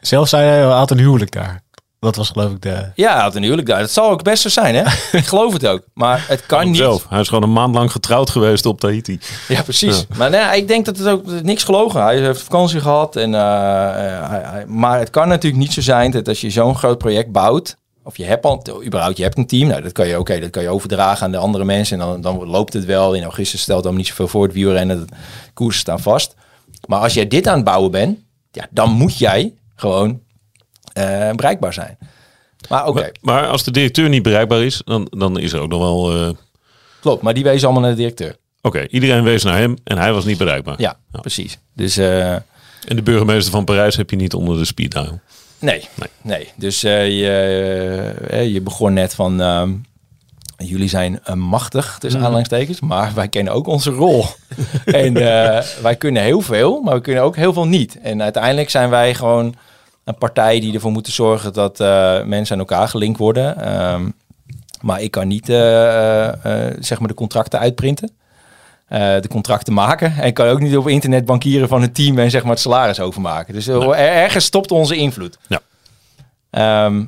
zelfs zei hij, hij had een huwelijk daar. Dat was geloof ik de... Ja, hij had een huwelijk daar. Dat zal ook best zo zijn, hè? [laughs] ik geloof het ook. Maar het kan niet. Zelf. Hij is gewoon een maand lang getrouwd geweest op Tahiti. Ja, precies. Maar nee, ik denk dat het ook niks gelogen. Hij heeft vakantie gehad. En, eh, eh, hij, hij- maar het kan natuurlijk niet zo zijn dat als je zo'n groot project bouwt. Of je hebt al, überhaupt, je hebt een team. Nou, dat kan je, oké, dat kan je overdragen aan de andere mensen. En dan, dan loopt het wel. In augustus stelt dan niet zoveel voor het wielrennen. De koersen staan vast. Maar als jij dit aan het bouwen bent, ja, dan moet jij gewoon eh, bereikbaar zijn. Maar oké, Maar, maar als de directeur niet bereikbaar is, dan, dan is er ook nog wel... eh, klopt. Maar die wezen allemaal naar de directeur. Oké, iedereen wees naar hem en hij was niet bereikbaar. Ja, precies. Dus eh, En de burgemeester van Parijs heb je niet onder de speed dial. nee, Nee. nee. Dus eh, je, je begon net van... ehm, jullie zijn machtig, tussen aanhalingstekens, maar wij kennen ook onze rol. [laughs] en eh, wij kunnen heel veel, maar we kunnen ook heel veel niet. En uiteindelijk zijn wij gewoon een partij die ervoor moeten zorgen dat eh, mensen aan elkaar gelinkt worden. Ehm, maar ik kan niet eh, eh, zeg maar de contracten uitprinten. de contracten maken. En ik kan ook niet op internet bankieren van het team en zeg maar het salaris overmaken. Dus er- ergens stopt onze invloed. Ja. Ehm,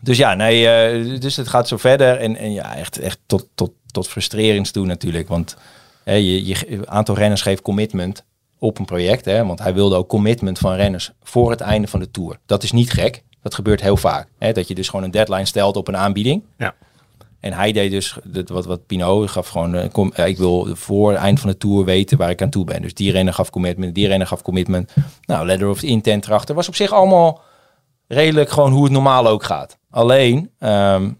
dus ja, nee, dus het gaat zo verder. En, en ja, echt, echt tot, tot, tot frustrerends toe natuurlijk. Want hè, je, je, aantal renners geeft commitment op een project. Hè, want hij wilde ook commitment van renners voor het einde van de Tour. Dat is niet gek. Dat gebeurt heel vaak. Hè, dat je dus gewoon een deadline stelt op een aanbieding. Ja. En hij deed dus wat, wat Pino gaf gewoon, eh, kom, eh, ik wil voor het eind van de tour weten waar ik aan toe ben. Dus die renner gaf commitment, die renner gaf commitment. Nou, letter of intent erachter. Was op zich allemaal redelijk gewoon hoe het normaal ook gaat. Alleen, ehm,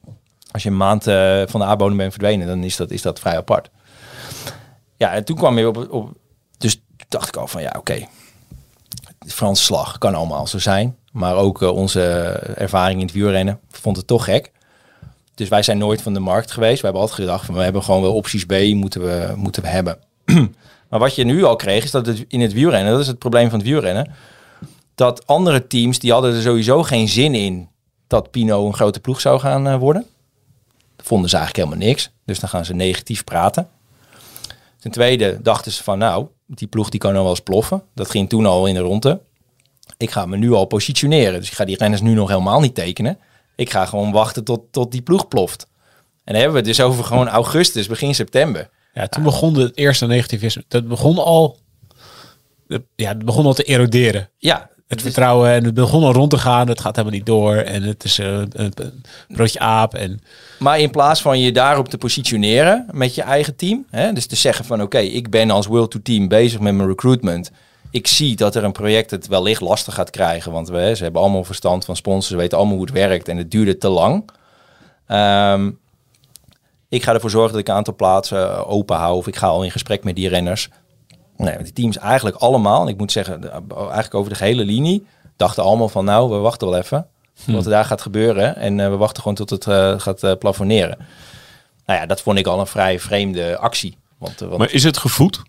als je een maand eh, van de aardbodem bent verdwenen, dan is dat, is dat vrij apart. Ja, en toen kwam je op, op dacht ik al van ja, oké. De Franse slag kan allemaal zo zijn. Maar ook eh, onze ervaring in het wielrennen vond het toch gek. Dus wij zijn nooit van de markt geweest. We hebben altijd gedacht van we hebben gewoon wel opties B moeten we, moeten we hebben. [clears throat] maar wat je nu al kreeg is dat het in het wielrennen, dat is het probleem van het wielrennen, dat andere teams die hadden er sowieso geen zin in dat Pino een grote ploeg zou gaan eh, worden. Vonden ze eigenlijk helemaal niks. Dus dan gaan ze negatief praten. Ten tweede dachten ze van nou, die ploeg die kan nog wel eens ploffen. Dat ging toen al in de ronde. Ik ga me nu al positioneren. Dus ik ga die renners nu nog helemaal niet tekenen. Ik ga gewoon wachten tot, tot die ploeg ploft. En dan hebben we het dus over gewoon augustus, begin september. Ja, toen begon het eerste negativisme. Dat begon al... Ja, het begon al te eroderen. Ja, Het vertrouwen en het begon al rond te gaan. Het gaat helemaal niet door. En het is eh, een, een broodje aap. En Maar in plaats van je daarop te positioneren met je eigen team, hè, dus te zeggen van oké, ik ben als World to Team bezig met mijn recruitment. Ik zie dat er een project het wellicht lastig gaat krijgen, want we, ze hebben allemaal verstand van sponsors, weten allemaal hoe het werkt en het duurde te lang. Ehm, ik ga ervoor zorgen dat ik een aantal plaatsen open hou of ik ga al in gesprek met die renners. Nee, want die teams eigenlijk allemaal, en ik moet zeggen, eigenlijk over de gehele linie, dachten allemaal van nou, we wachten wel even wat er daar gaat gebeuren. En eh, we wachten gewoon tot het eh, gaat eh, plafonneren. Nou ja, dat vond ik al een vrij vreemde actie. Want, want Maar is het gevoed?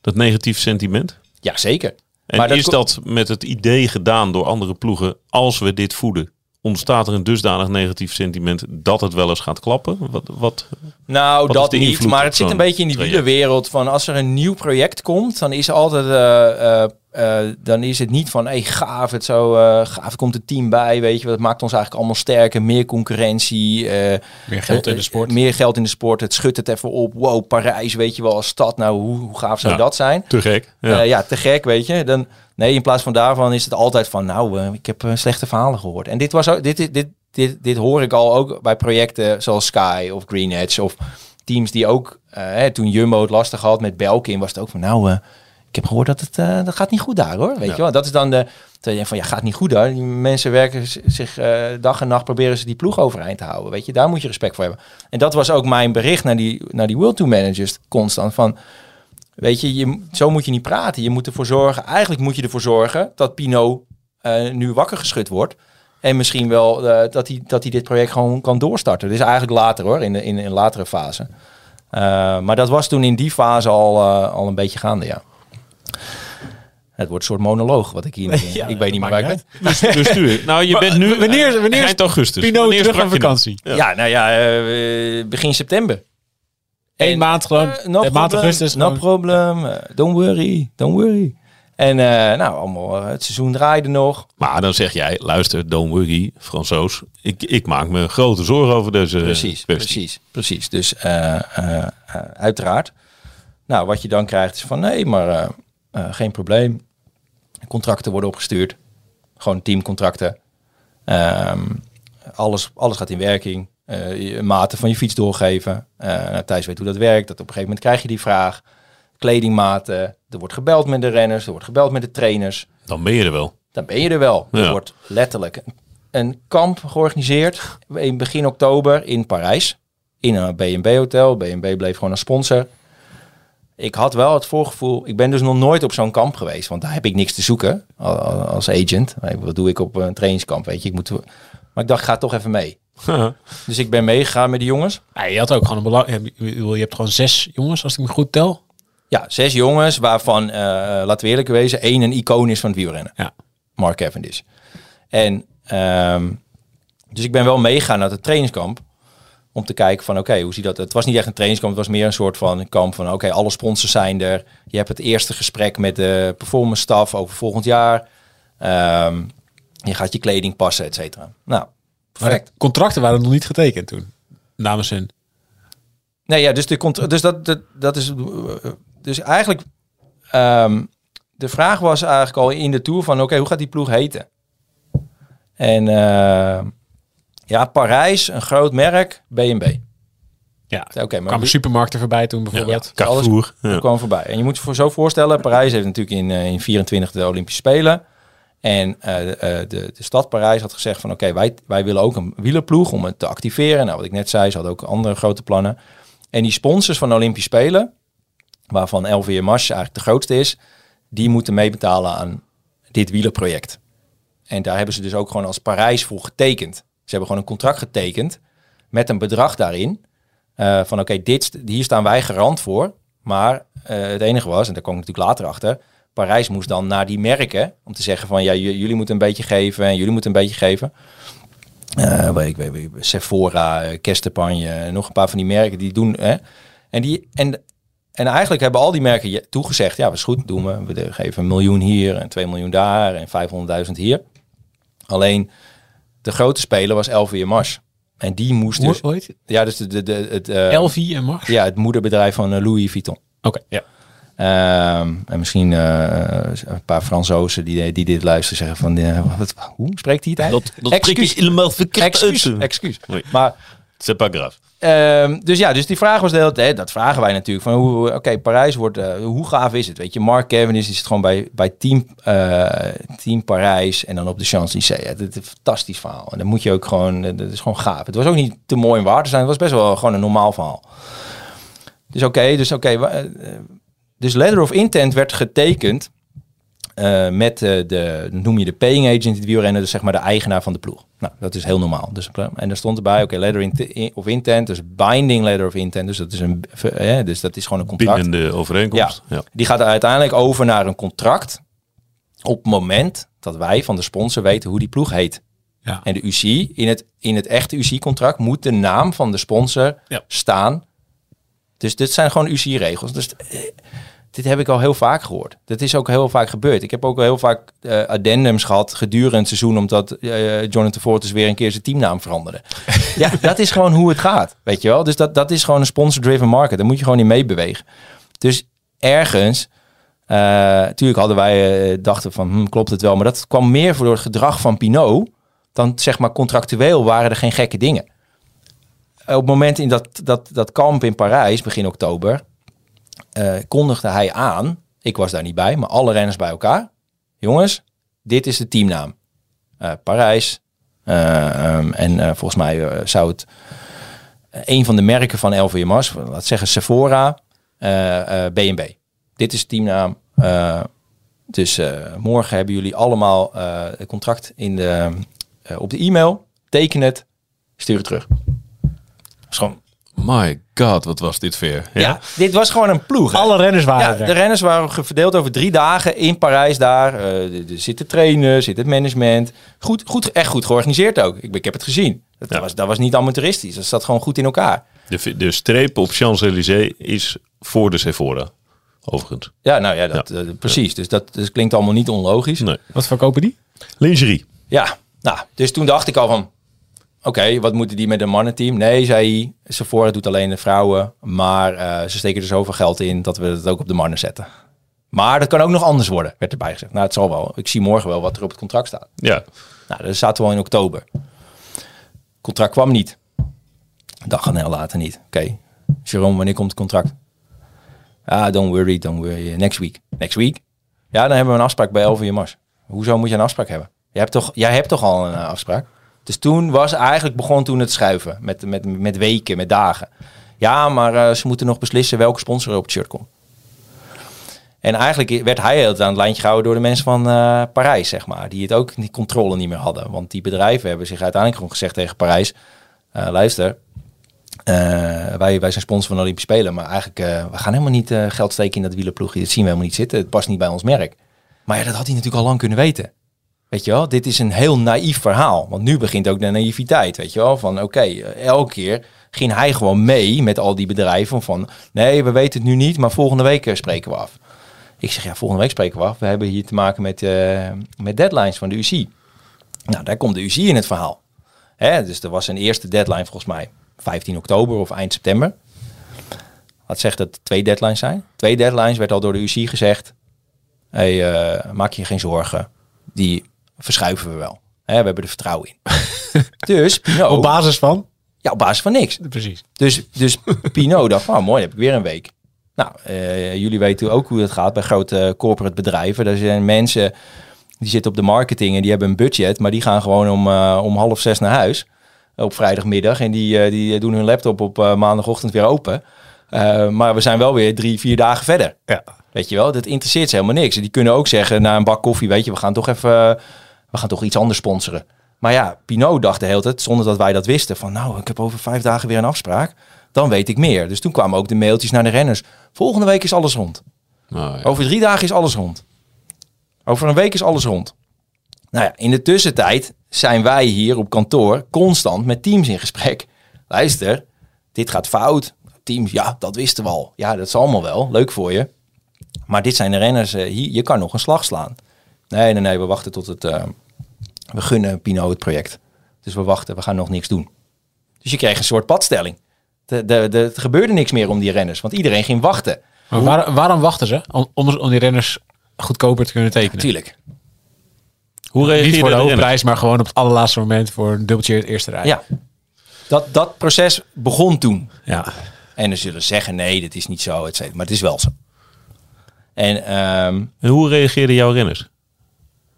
Dat negatief sentiment? ja, zeker. En Maar is dat met het idee gedaan door andere ploegen, als we dit voeden, ontstaat er een dusdanig negatief sentiment dat het wel eens gaat klappen? Wat, wat, Nou, Wat dat niet. Maar het zit een beetje in die wielerwereld van als er een nieuw project komt, dan is altijd, eh, eh, eh, dan is het niet van, hey, gaaf, het zo, gaaf, komt het team bij, weet je, wat maakt ons eigenlijk allemaal sterker, meer concurrentie, eh, meer geld in de sport. meer geld in de sport, het schudt het even op, wow, Parijs, weet je wel, als stad, nou, hoe, hoe gaaf zou Ja. dat zijn? te gek. Ja. Ja. ja, te gek, weet je. Dan, nee, in plaats van daarvan is het altijd van, nou, eh, ik heb eh, slechte verhalen gehoord. En dit was ook, dit, dit, dit, dit, dit hoor ik al ook bij projecten zoals Sky of Green Edge of teams die ook, hè, toen Jumbo het lastig had met Belkin, was het ook van nou, ik heb gehoord dat het dat gaat niet goed daar hoor. Weet Ja. je wel, dat is dan de, dat denkt van ja, gaat niet goed daar. Die mensen werken zich dag en nacht proberen ze die ploeg overeind te houden. Weet je, daar moet je respect voor hebben. En dat was ook mijn bericht naar die, naar die World Tour managers constant van, weet je, je, zo moet je niet praten. Je moet ervoor zorgen, eigenlijk moet je ervoor zorgen dat Pinot eh, nu wakker geschud wordt. En misschien wel eh, dat, hij, dat hij dit project gewoon kan doorstarten. Dus eigenlijk later hoor, in, de, in een latere fase. Eh, maar dat was toen in die fase al, eh, al een beetje gaande, ja. Het wordt een soort monoloog wat ik hier... [laughs] Ja, ik weet niet meer waar ik ben. Dus, dus stuur. Nou, je bent nu wanneer- wanneer is eind augustus. Pino Wanneer terug hem? vakantie. Ja. Ja, nou ja, eh, begin september. Eén En- maand gewoon. Eh, een no maand problem, augustus. No problem. eh, don't worry. Don't worry. En eh, nou, allemaal, eh, het seizoen draaide nog. Maar dan zeg jij, luister, don't worry, Fransoos. Ik, ik maak me grote zorgen over deze Precies, kwestie. precies, precies. Dus eh, eh, eh, uiteraard. Nou, wat je dan krijgt is van nee, maar eh, eh, geen probleem. Contracten worden opgestuurd. Gewoon teamcontracten. Ehm, alles, alles gaat in werking. Je maten van je fiets doorgeven. Nou, Thijs weet hoe dat werkt. Dat op een gegeven moment krijg je die vraag. Kledingmaten. Er wordt gebeld met de renners. Er wordt gebeld met de trainers. Dan ben je er wel. Dan ben je er wel. Er wordt letterlijk een kamp georganiseerd in begin oktober in Parijs. In een B&B hotel. B&B bleef gewoon een sponsor. Ik had wel het voorgevoel, ik ben dus nog nooit op zo'n kamp geweest, want daar heb ik niks te zoeken al- al- als agent. Wat doe ik op een trainingskamp, weet je? Ik moet, maar ik dacht, ga toch even mee. [laughs] Dus ik ben meegegaan met de jongens. Ja, je had ook gewoon een belang. Je, hebt gewoon zes jongens, als ik me goed tel. Ja, zes jongens, waarvan, eh, laten we eerlijk wezen, één een icoon is van het wielrennen. Ja. Mark Cavendish. En ehm, dus ik ben wel meegegaan naar het trainingskamp. Om te kijken van oké, hoe ziet dat? Het was niet echt een trainingskamp, het was meer een soort van kamp van oké, alle sponsors zijn er. Je hebt het eerste gesprek met de performance staff over volgend jaar. Ehm, je gaat je kleding passen, et cetera. Nou, perfect. de contracten waren nog niet getekend toen. Namens hun. Nee, ja, dus, de dus dat, dat, dat is. Dus eigenlijk. ehm, de vraag was eigenlijk al in de tour van: oké, hoe gaat die ploeg heten? En eh, ja, Parijs, een groot merk, B&B. Ja, Oké, maar kwamen supermarkten voorbij toen bijvoorbeeld. Ja, Carrefour. Ja. kwam voorbij. En je moet je voor zo voorstellen, Parijs heeft natuurlijk in, eh, in 24 de Olympische Spelen. En eh, eh, de, de stad Parijs had gezegd van oké, wij, wij willen ook een wielerploeg om het te activeren. Nou, wat ik net zei, ze hadden ook andere grote plannen. En die sponsors van de Olympische Spelen, waarvan LVMH eigenlijk de grootste is, die moeten meebetalen aan dit wielerproject. En daar hebben ze dus ook gewoon als Parijs voor getekend. Ze hebben gewoon een contract getekend met een bedrag daarin. eh, van oké, dit hier staan wij garant voor. Maar het enige was, en daar kom ik natuurlijk later achter, Parijs moest dan naar die merken om te zeggen van ja, jullie moeten een beetje geven en jullie moeten een beetje geven. Eh, weet ik, weet Sephora, eh, Kestepagne, nog een paar van die merken die doen. Hè? En, die, en, en eigenlijk hebben al die merken toegezegd, ja, is goed, doen we. We geven een miljoen hier en 2 miljoen daar en 500.000 hier. Alleen de grote speler was LVMH. En die moest dus... het? Ja, dus de, de, de, het, eh, Elfie en Mars? ja, het moederbedrijf van eh, Louis Vuitton. Oké, ja. Ehm, en misschien eh, een paar Fransozen die, die dit luisteren zeggen van... eh, wat, hoe spreekt hij het? Dat, dat ik helemaal verkeerd Excuus, excuus. Nee. Maar, C'est pas grave. ehm, dus ja, dus die vraag was de hele tijd, dat vragen wij natuurlijk, van hoe, oké, Parijs wordt, eh, hoe gaaf is het? Weet je, Mark Cavendish is het gewoon bij, bij team, team Parijs en dan op de Champs-Élysées. Het is een fantastisch verhaal. En dan moet je ook gewoon, dat is gewoon gaaf. Het was ook niet te mooi om waar te zijn, het was best wel gewoon een normaal verhaal. Dus oké, dus oké, dus letter of intent werd getekend eh, met eh, de, noem je de paying agent in het wielrennen, dus zeg maar de eigenaar van de ploeg. Nou, dat is heel normaal. Dus, eh, en daar stond erbij, oké, letter in- of intent, dus binding letter of intent, dus dat is een, eh, dus dat is gewoon een contract. Bindende overeenkomst. Ja. Die gaat uiteindelijk over naar een contract op het moment dat wij van de sponsor weten hoe die ploeg heet. Ja. En de UC, in het, in het echte UC-contract moet de naam van de sponsor Ja. staan. Dus dit zijn gewoon UC-regels. Dus dit heb ik al heel vaak gehoord. Dat is ook heel vaak gebeurd. Ik heb ook al heel vaak eh, addendums gehad gedurende het seizoen... omdat eh Jonathan Fortes weer een keer zijn teamnaam veranderde. [laughs] ja, dat is gewoon hoe het gaat, weet je wel. Dus dat, dat is gewoon een sponsor-driven market. Daar moet je gewoon in meebewegen. Dus ergens... natuurlijk hadden wij eh, dachten van, hm, klopt het wel? Maar dat kwam meer voor door het gedrag van Pinot dan zeg maar contractueel waren er geen gekke dingen. Op het moment in dat, dat, dat kamp in Parijs, begin oktober, eh, kondigde hij aan, ik was daar niet bij, maar alle renners bij elkaar. Jongens, dit is de teamnaam. Eh, Parijs. Eh, ehm, en volgens mij zou het een van de merken van LVMH, laat zeggen Sephora, B&B. Dit is de teamnaam. Dus morgen hebben jullie allemaal het contract in de, op de e-mail. Teken het, stuur het terug. Gewoon My god, wat was dit ver. ja. dit was gewoon een ploeg. hè? Alle renners waren Ja, er. de renners waren verdeeld over drie dagen in Parijs daar. Eh, er zitten trainers, zit het management. Goed, goed, echt goed georganiseerd ook. Ik, ik heb het gezien. Dat, Ja. was, dat was niet amateuristisch. Dat zat gewoon goed in elkaar. De, de streep op Champs-Élysées is voor de Sephora. Overigens. Ja, nou ja, dat, eh, precies. Dus dat dus klinkt allemaal niet onlogisch. Nee. Wat verkopen die? Lingerie. Ja, nou, dus toen dacht ik al van... Oké, wat moeten die met een mannenteam? Nee, zei hij, Sephora doet alleen de vrouwen. Maar eh, ze steken er zoveel geld in dat we het ook op de mannen zetten. Maar dat kan ook nog anders worden, werd erbij gezegd. Nou, het zal wel. Ik zie morgen wel wat er op het contract staat. Ja. Nou, dat zaten we al in oktober. Contract kwam niet. Dag en heel later niet. Oké, Jerome, wanneer komt het contract? Ah, don't worry, don't worry. Next week. Next week? Ja, dan hebben we een afspraak bij LVMH. Hoezo moet je een afspraak hebben? Jij hebt toch, jij hebt toch al een eh, afspraak? Dus toen was eigenlijk begon toen het schuiven. Met, met, met weken, met dagen. Ja, maar eh, ze moeten nog beslissen welke sponsor op het shirt komt. En eigenlijk werd hij heel aan het lijntje gehouden door de mensen van eh, Parijs, zeg maar. Die het ook die controle niet meer hadden. Want die bedrijven hebben zich uiteindelijk gewoon gezegd tegen Parijs... eh, luister, wij, wij zijn sponsor van de Olympische Spelen... maar eigenlijk, we gaan helemaal niet geld steken in dat wielerploegje. Dat zien we helemaal niet zitten. Het past niet bij ons merk. Maar ja, dat had hij natuurlijk al lang kunnen weten. Weet je wel, dit is een heel naïef verhaal. Want nu begint ook de naïviteit, weet je wel. Van oké, eh, elke keer ging hij gewoon mee met al die bedrijven van... nee, we weten het nu niet, maar volgende week eh, spreken we af. Ik zeg, ja, volgende week spreken we af. We hebben hier te maken met, eh, met deadlines van de UCI. Nou, daar komt de UCI in het verhaal. Hè, dus er was een eerste deadline volgens mij 15 oktober of eind september. Wat zegt dat twee deadlines zijn? Twee deadlines werd al door de UCI gezegd. Hey, eh, maak je geen zorgen. Die verschuiven we wel. Hè, we hebben er vertrouwen in. [laughs] dus Op basis van? ja, op basis van niks. Precies. Dus, dus Pinot [laughs] dacht van, oh, mooi, heb ik weer een week. Nou, eh, jullie weten ook hoe het gaat bij grote corporate bedrijven. Er zijn mensen die zitten op de marketing en die hebben een budget, maar die gaan gewoon om, eh, om half zes naar huis op vrijdagmiddag en die, eh, die doen hun laptop op maandagochtend weer open. Maar we zijn wel weer drie, vier dagen verder. Ja. Weet je wel, dat interesseert ze helemaal niks. Die kunnen ook zeggen na een bak koffie, weet je, we gaan toch even, we gaan toch iets anders sponsoren. Maar ja, Pinot dacht de hele tijd, zonder dat wij dat wisten, van nou, ik heb over vijf dagen weer een afspraak. Dan weet ik meer. Dus toen kwamen ook de mailtjes naar de renners. Volgende week is alles rond. Nou, ja. Over drie dagen is alles rond. Over een week is alles rond. Nou ja, in de tussentijd zijn wij hier op kantoor constant met teams in gesprek. Luister, dit gaat fout. Teams, ja, dat wisten we al. Ja, dat is allemaal wel. Leuk voor je. Maar dit zijn de renners, eh, hier, je kan nog een slag slaan. Nee, nee, nee, we wachten tot het... eh, we gunnen Pino het project. Dus we wachten, we gaan nog niks doen. Dus je kreeg een soort padstelling. De, de, de, er gebeurde niks meer om die renners, want iedereen ging wachten. Maar waar- waarom wachten ze? Om, om, om die renners goedkoper te kunnen tekenen? Natuurlijk. Hoe Niet reageerde voor de de hoofdprijs, maar gewoon op het allerlaatste moment voor een dubbeltje het eerste rij. Ja, dat, dat proces begon toen. ja. En er zullen zeggen, nee, dat is niet zo, et cetera. Maar het is wel zo. En ehm, En hoe reageerden jouw renners?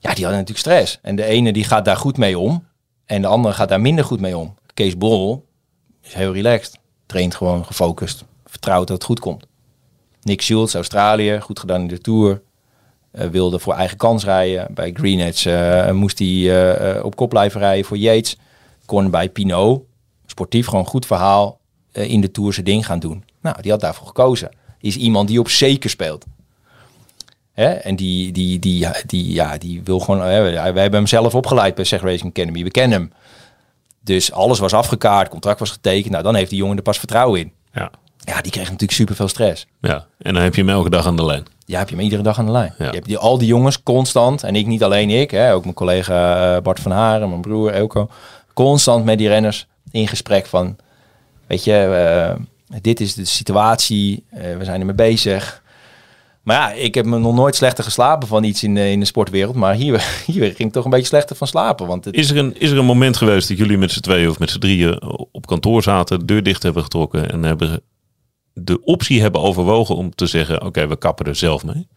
ja, die hadden natuurlijk stress. En de ene die gaat daar goed mee om. En de andere gaat daar minder goed mee om. Kees Bol is heel relaxed. Traint gewoon gefocust. Vertrouwt dat het goed komt. Nick Schultz, Australië. Goed gedaan in de Tour. Eh, wilde voor eigen kans rijden. Bij Green Edge eh, moest hij eh, op kop blijven rijden voor Yates. Kon bij Pinot. Sportief gewoon goed verhaal. in de Tour zijn ding gaan doen. Nou, die had daarvoor gekozen. Is iemand die op zeker speelt. Hè? En die, die, die, die, ja, die wil gewoon... Hè, wij hebben hem zelf opgeleid bij Seg Racing Academy. We kennen hem. Dus alles was afgekaart, contract was getekend. Nou, dan heeft die jongen er pas vertrouwen in. ja. Ja, die kreeg natuurlijk super veel stress. Ja, en dan heb je hem elke dag aan de lijn. Ja, heb je hem iedere dag aan de lijn. Ja. Je hebt die, al die jongens constant, en ik niet alleen ik, hè, ook mijn collega eh, Bart van Haren, mijn broer Elko, constant met die renners in gesprek van, weet je, eh, dit is de situatie, eh, we zijn ermee bezig. Maar ja, ik heb me nog nooit slechter geslapen van iets in de, in de sportwereld. Maar hier, [laughs] hier ging ik toch een beetje slechter van slapen. Want het, Is er, een, is er een moment geweest dat jullie met z'n tweeën of met z'n drieën op kantoor zaten, de deur dicht hebben getrokken en hebben de optie hebben overwogen om te zeggen: Oké, we kappen er zelf mee.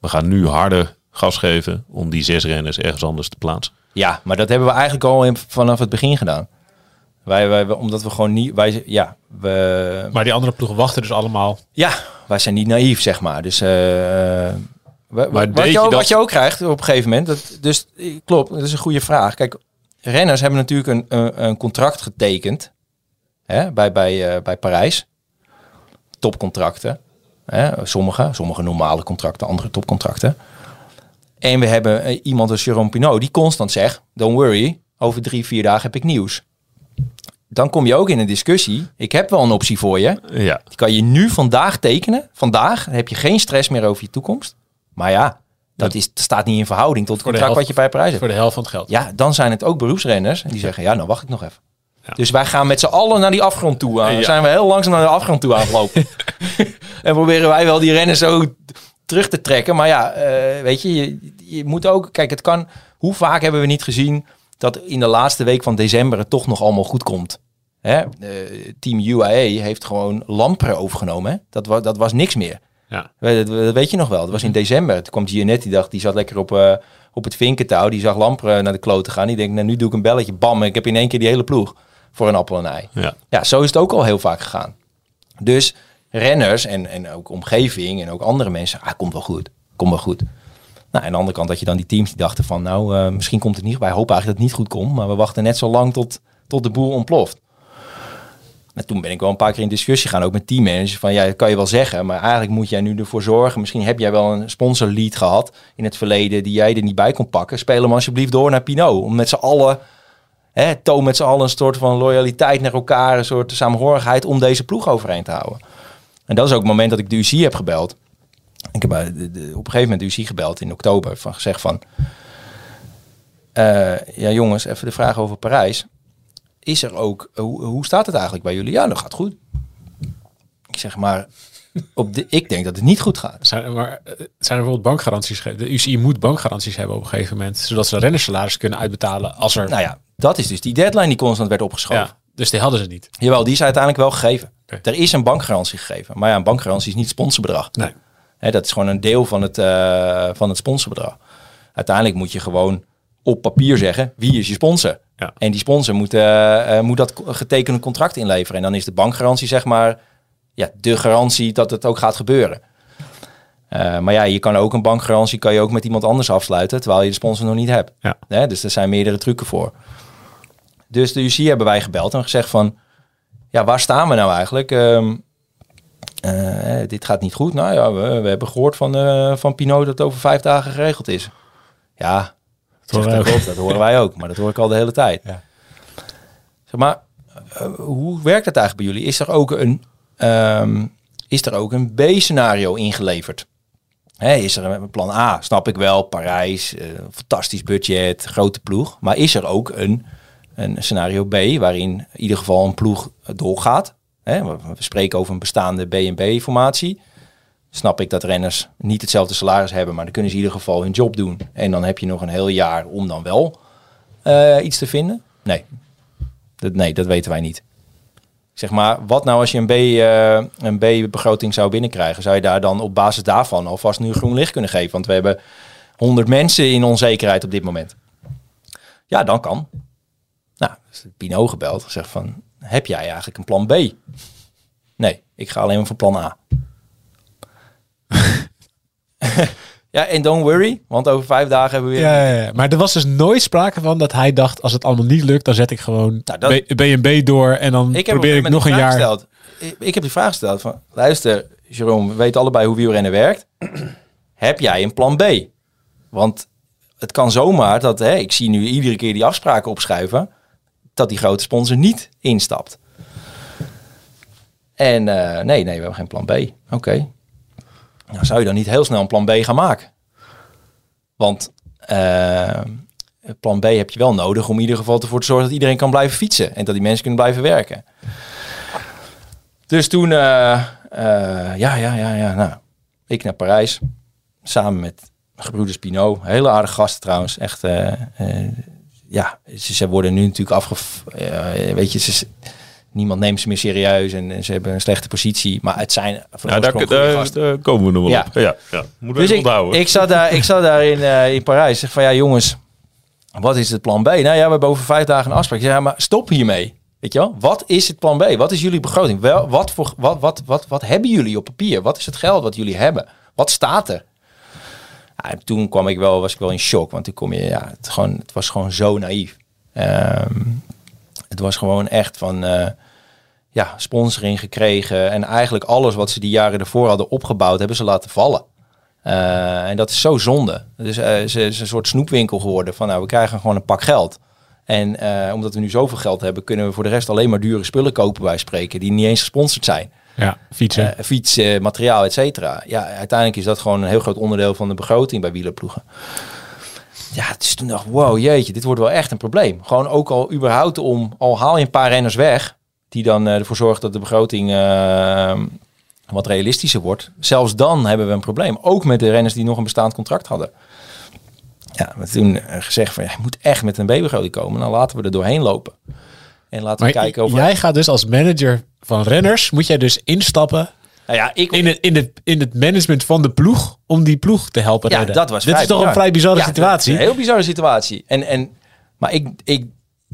We gaan nu harder gas geven om die zes renners ergens anders te plaatsen. ja, maar dat hebben we eigenlijk al in- vanaf het begin gedaan. Wij, wij, omdat we gewoon niet... Wij, ja, we, Maar die andere ploegen wachten dus allemaal. ja, wij zijn niet naïef, zeg maar. Dus Maar wat, je, je ook- dat- wat je ook krijgt op een gegeven moment... Dat, dus eh, klopt, dat is een goede vraag. Kijk, renners hebben natuurlijk een, een, een contract getekend hè, bij, bij, eh, bij Parijs. Topcontracten. Hè, sommige, sommige normale contracten, andere topcontracten. En we hebben eh, iemand als Jerome Pinot die constant zegt... Don't worry, over drie, vier dagen heb ik nieuws. Dan kom je ook in een discussie. Ik heb wel een optie voor je. Ja, Die kan je nu vandaag tekenen. Vandaag dan heb je geen stress meer over je toekomst. Maar ja, dat is, staat niet in verhouding tot het contract wat je bij Parijs hebt. Voor de helft van het geld. Ja, dan zijn het ook beroepsrenners. En die zeggen, ja, nou wacht ik nog even. Ja. Dus wij gaan met z'n allen naar die afgrond toe. aan. Ja. zijn we heel langzaam naar de afgrond toe aangelopen. [laughs] [laughs] en proberen wij wel die renners zo terug te trekken. Maar ja, eh, weet je, je, je moet ook... Kijk, het kan... Hoe vaak hebben we niet gezien dat in de laatste week van december het toch nog allemaal goed komt? Hè? Eh, team UAE heeft gewoon Lampre overgenomen. Hè? Dat, was, dat was niks meer. Ja. Dat, dat weet je nog wel. Dat was in december. Toen kwam Gianetti, die dacht, die zat lekker op, eh, op het vinkentouw. Die zag Lampre naar de kloot te gaan. Die denkt, nou nu doe ik een belletje. Bam, ik heb in één keer die hele ploeg voor een appel en ei. ja. Ja, zo is het ook al heel vaak gegaan. Dus renners en, en ook omgeving en ook andere mensen, ah, komt wel goed, komt wel goed. Nou, aan de andere kant had je dan die teams die dachten van, nou, eh, misschien komt het niet. Wij hopen eigenlijk dat het niet goed komt, maar we wachten net zo lang tot, tot de boel ontploft. En toen ben ik wel een paar keer in discussie gaan, ook met teammanagers, van ja, dat kan je wel zeggen, maar eigenlijk moet jij nu ervoor zorgen. Misschien heb jij wel een sponsorlead gehad in het verleden die jij er niet bij kon pakken. Speel hem alsjeblieft door naar Pinot, om met z'n allen hè, toon met z'n allen een soort van loyaliteit naar elkaar, een soort samenhorigheid om deze ploeg overeind te houden. En dat is ook het moment dat ik de UC heb gebeld. Ik heb eh, de- de- op een gegeven moment de UC gebeld in oktober, van gezegd van, eh, ja jongens, even de vraag over Parijs. Is er ook, hoe, hoe staat het eigenlijk bij jullie? Ja, dat gaat goed. Ik zeg maar, op de, ik denk dat het niet goed gaat. Zijn er, maar, eh, zijn er bijvoorbeeld bankgaranties? De UCI moet bankgaranties hebben op een gegeven moment. Zodat ze rennersalaris kunnen uitbetalen als er... Nou ja, dat is dus die deadline die constant werd opgeschoven. ja, dus die hadden ze niet. Jawel, die is uiteindelijk wel gegeven. Er is een bankgarantie gegeven. Maar ja, een bankgarantie is niet sponsorbedrag. Nee. Hè, dat is gewoon een deel van het, eh, van het sponsorbedrag. Uiteindelijk moet je gewoon op papier zeggen, wie is je sponsor? Ja. En die sponsor moet, eh, moet dat getekende contract inleveren. En dan is de bankgarantie zeg maar ja, de garantie dat het ook gaat gebeuren. Maar ja, je kan ook een bankgarantie kan je ook met iemand anders afsluiten, terwijl je de sponsor nog niet hebt. Ja. Hè, dus er zijn meerdere trucken voor. Dus de UC hebben wij gebeld en gezegd van, ja, waar staan we nou eigenlijk? Ehm, eh, dit gaat niet goed. Nou ja, we, we hebben gehoord van, eh, van Pinot dat het over vijf dagen geregeld is. Ja, dat, horen wij dat, dat horen wij ook, maar dat hoor ik al de hele tijd. Ja. Zeg maar, eh, hoe werkt het eigenlijk bij jullie? Is er ook een, ehm, is er ook een B-scenario ingeleverd? Hè, is er een plan A? Snap ik wel, Parijs, eh, fantastisch budget, grote ploeg. Maar is er ook een, een scenario B waarin in ieder geval een ploeg doorgaat? We, spreken over een bestaande B&B-formatie. Snap ik dat renners niet hetzelfde salaris hebben, maar dan kunnen ze in ieder geval hun job doen. En dan heb je nog een heel jaar om dan wel eh, iets te vinden. Nee. Dat, nee, dat weten wij niet. Zeg maar, wat nou als je een, B, eh, een B-begroting zou binnenkrijgen? Zou je daar dan op basis daarvan alvast nu groen licht kunnen geven? Want we hebben 100 mensen in onzekerheid op dit moment. Ja, dan kan. Nou, is Pino gebeld. Gezegd van, heb jij eigenlijk een plan B? Nee, ik ga alleen maar voor plan A. [laughs] ja, en don't worry, want over vijf dagen hebben we weer... Ja, ja, ja. maar er was dus nooit sprake van dat hij dacht... als het allemaal niet lukt, dan zet ik gewoon Nou, dat- door... en dan Ik heb probeer ik een nog een jaar... vraag Gesteld. Ik, ik heb die vraag gesteld van, luister, Jerome, we weten allebei hoe wielrennen werkt. [clears throat] heb jij een plan B? Want het kan zomaar dat, hè, ik zie nu iedere keer die afspraken opschuiven, dat die grote sponsor niet instapt. En eh, nee, nee, we hebben geen plan B. Oké. Nou, zou je dan niet heel snel een plan B gaan maken? Want eh, plan B heb je wel nodig om in ieder geval ervoor te zorgen dat iedereen kan blijven fietsen. En dat die mensen kunnen blijven werken. Dus toen, eh, ja, ja, ja, ja, nou. Ik naar Parijs. Samen met gebroeders Pinot. Hele aardige gasten trouwens. Echt, eh, ja, ze, ze worden nu natuurlijk afge... eh, weet je, ze, niemand neemt ze meer serieus en, en ze hebben een slechte positie. Maar het zijn van Ja, daar, daar, daar komen we nog wel Ja. op. Ja, ja. Moeten we Dus ik, onthouden. ik, zat daar, ik zat daar in, eh, in Parijs. Zeg van ja, jongens, wat is het plan B? Nou ja, we hebben over vijf dagen een afspraak. Ik zeg, ja, maar stop hiermee. Weet je wel? Wat is het plan B? Wat is jullie begroting? Wel, wat, voor, wat, wat, wat, wat hebben jullie op papier? Wat is het geld wat jullie hebben? Wat staat er? Toen kwam ik wel, was ik wel in shock. Want toen kom je, ja, het, gewoon, het was gewoon zo naïef. Ehm, het was gewoon echt van, eh, ja, sponsoring gekregen. En eigenlijk alles wat ze die jaren ervoor hadden opgebouwd, hebben ze laten vallen. Eh, en dat is zo zonde. Dus eh, ze is een soort snoepwinkel geworden van nou, we krijgen gewoon een pak geld. En eh, omdat we nu zoveel geld hebben, kunnen we voor de rest alleen maar dure spullen kopen bij spreken, die niet eens gesponsord zijn. Ja, fietsen. Eh, fiets, eh, materiaal, et cetera. Ja, uiteindelijk is dat gewoon een heel groot onderdeel van de begroting bij wielerploegen. Ja, dus toen dacht wow, jeetje, dit wordt wel echt een probleem. Gewoon ook al überhaupt om, al haal je een paar renners weg, die dan eh, ervoor zorgen dat de begroting eh, wat realistischer wordt. Zelfs dan hebben we een probleem. Ook met de renners die nog een bestaand contract hadden. Ja, we toen eh, gezegd van, ja, je moet echt met een B-begroting komen. Dan laten we er doorheen lopen. En laten we maar kijken over... jij gaat dus als manager van renners, moet jij dus instappen Nou ja, ik, in het, in, het, in het management van de ploeg om die ploeg te helpen Ja, redden. dat was Dit is toch een vrij bizarre Ja, situatie? Een heel bizarre situatie. En, en, maar ik, ik,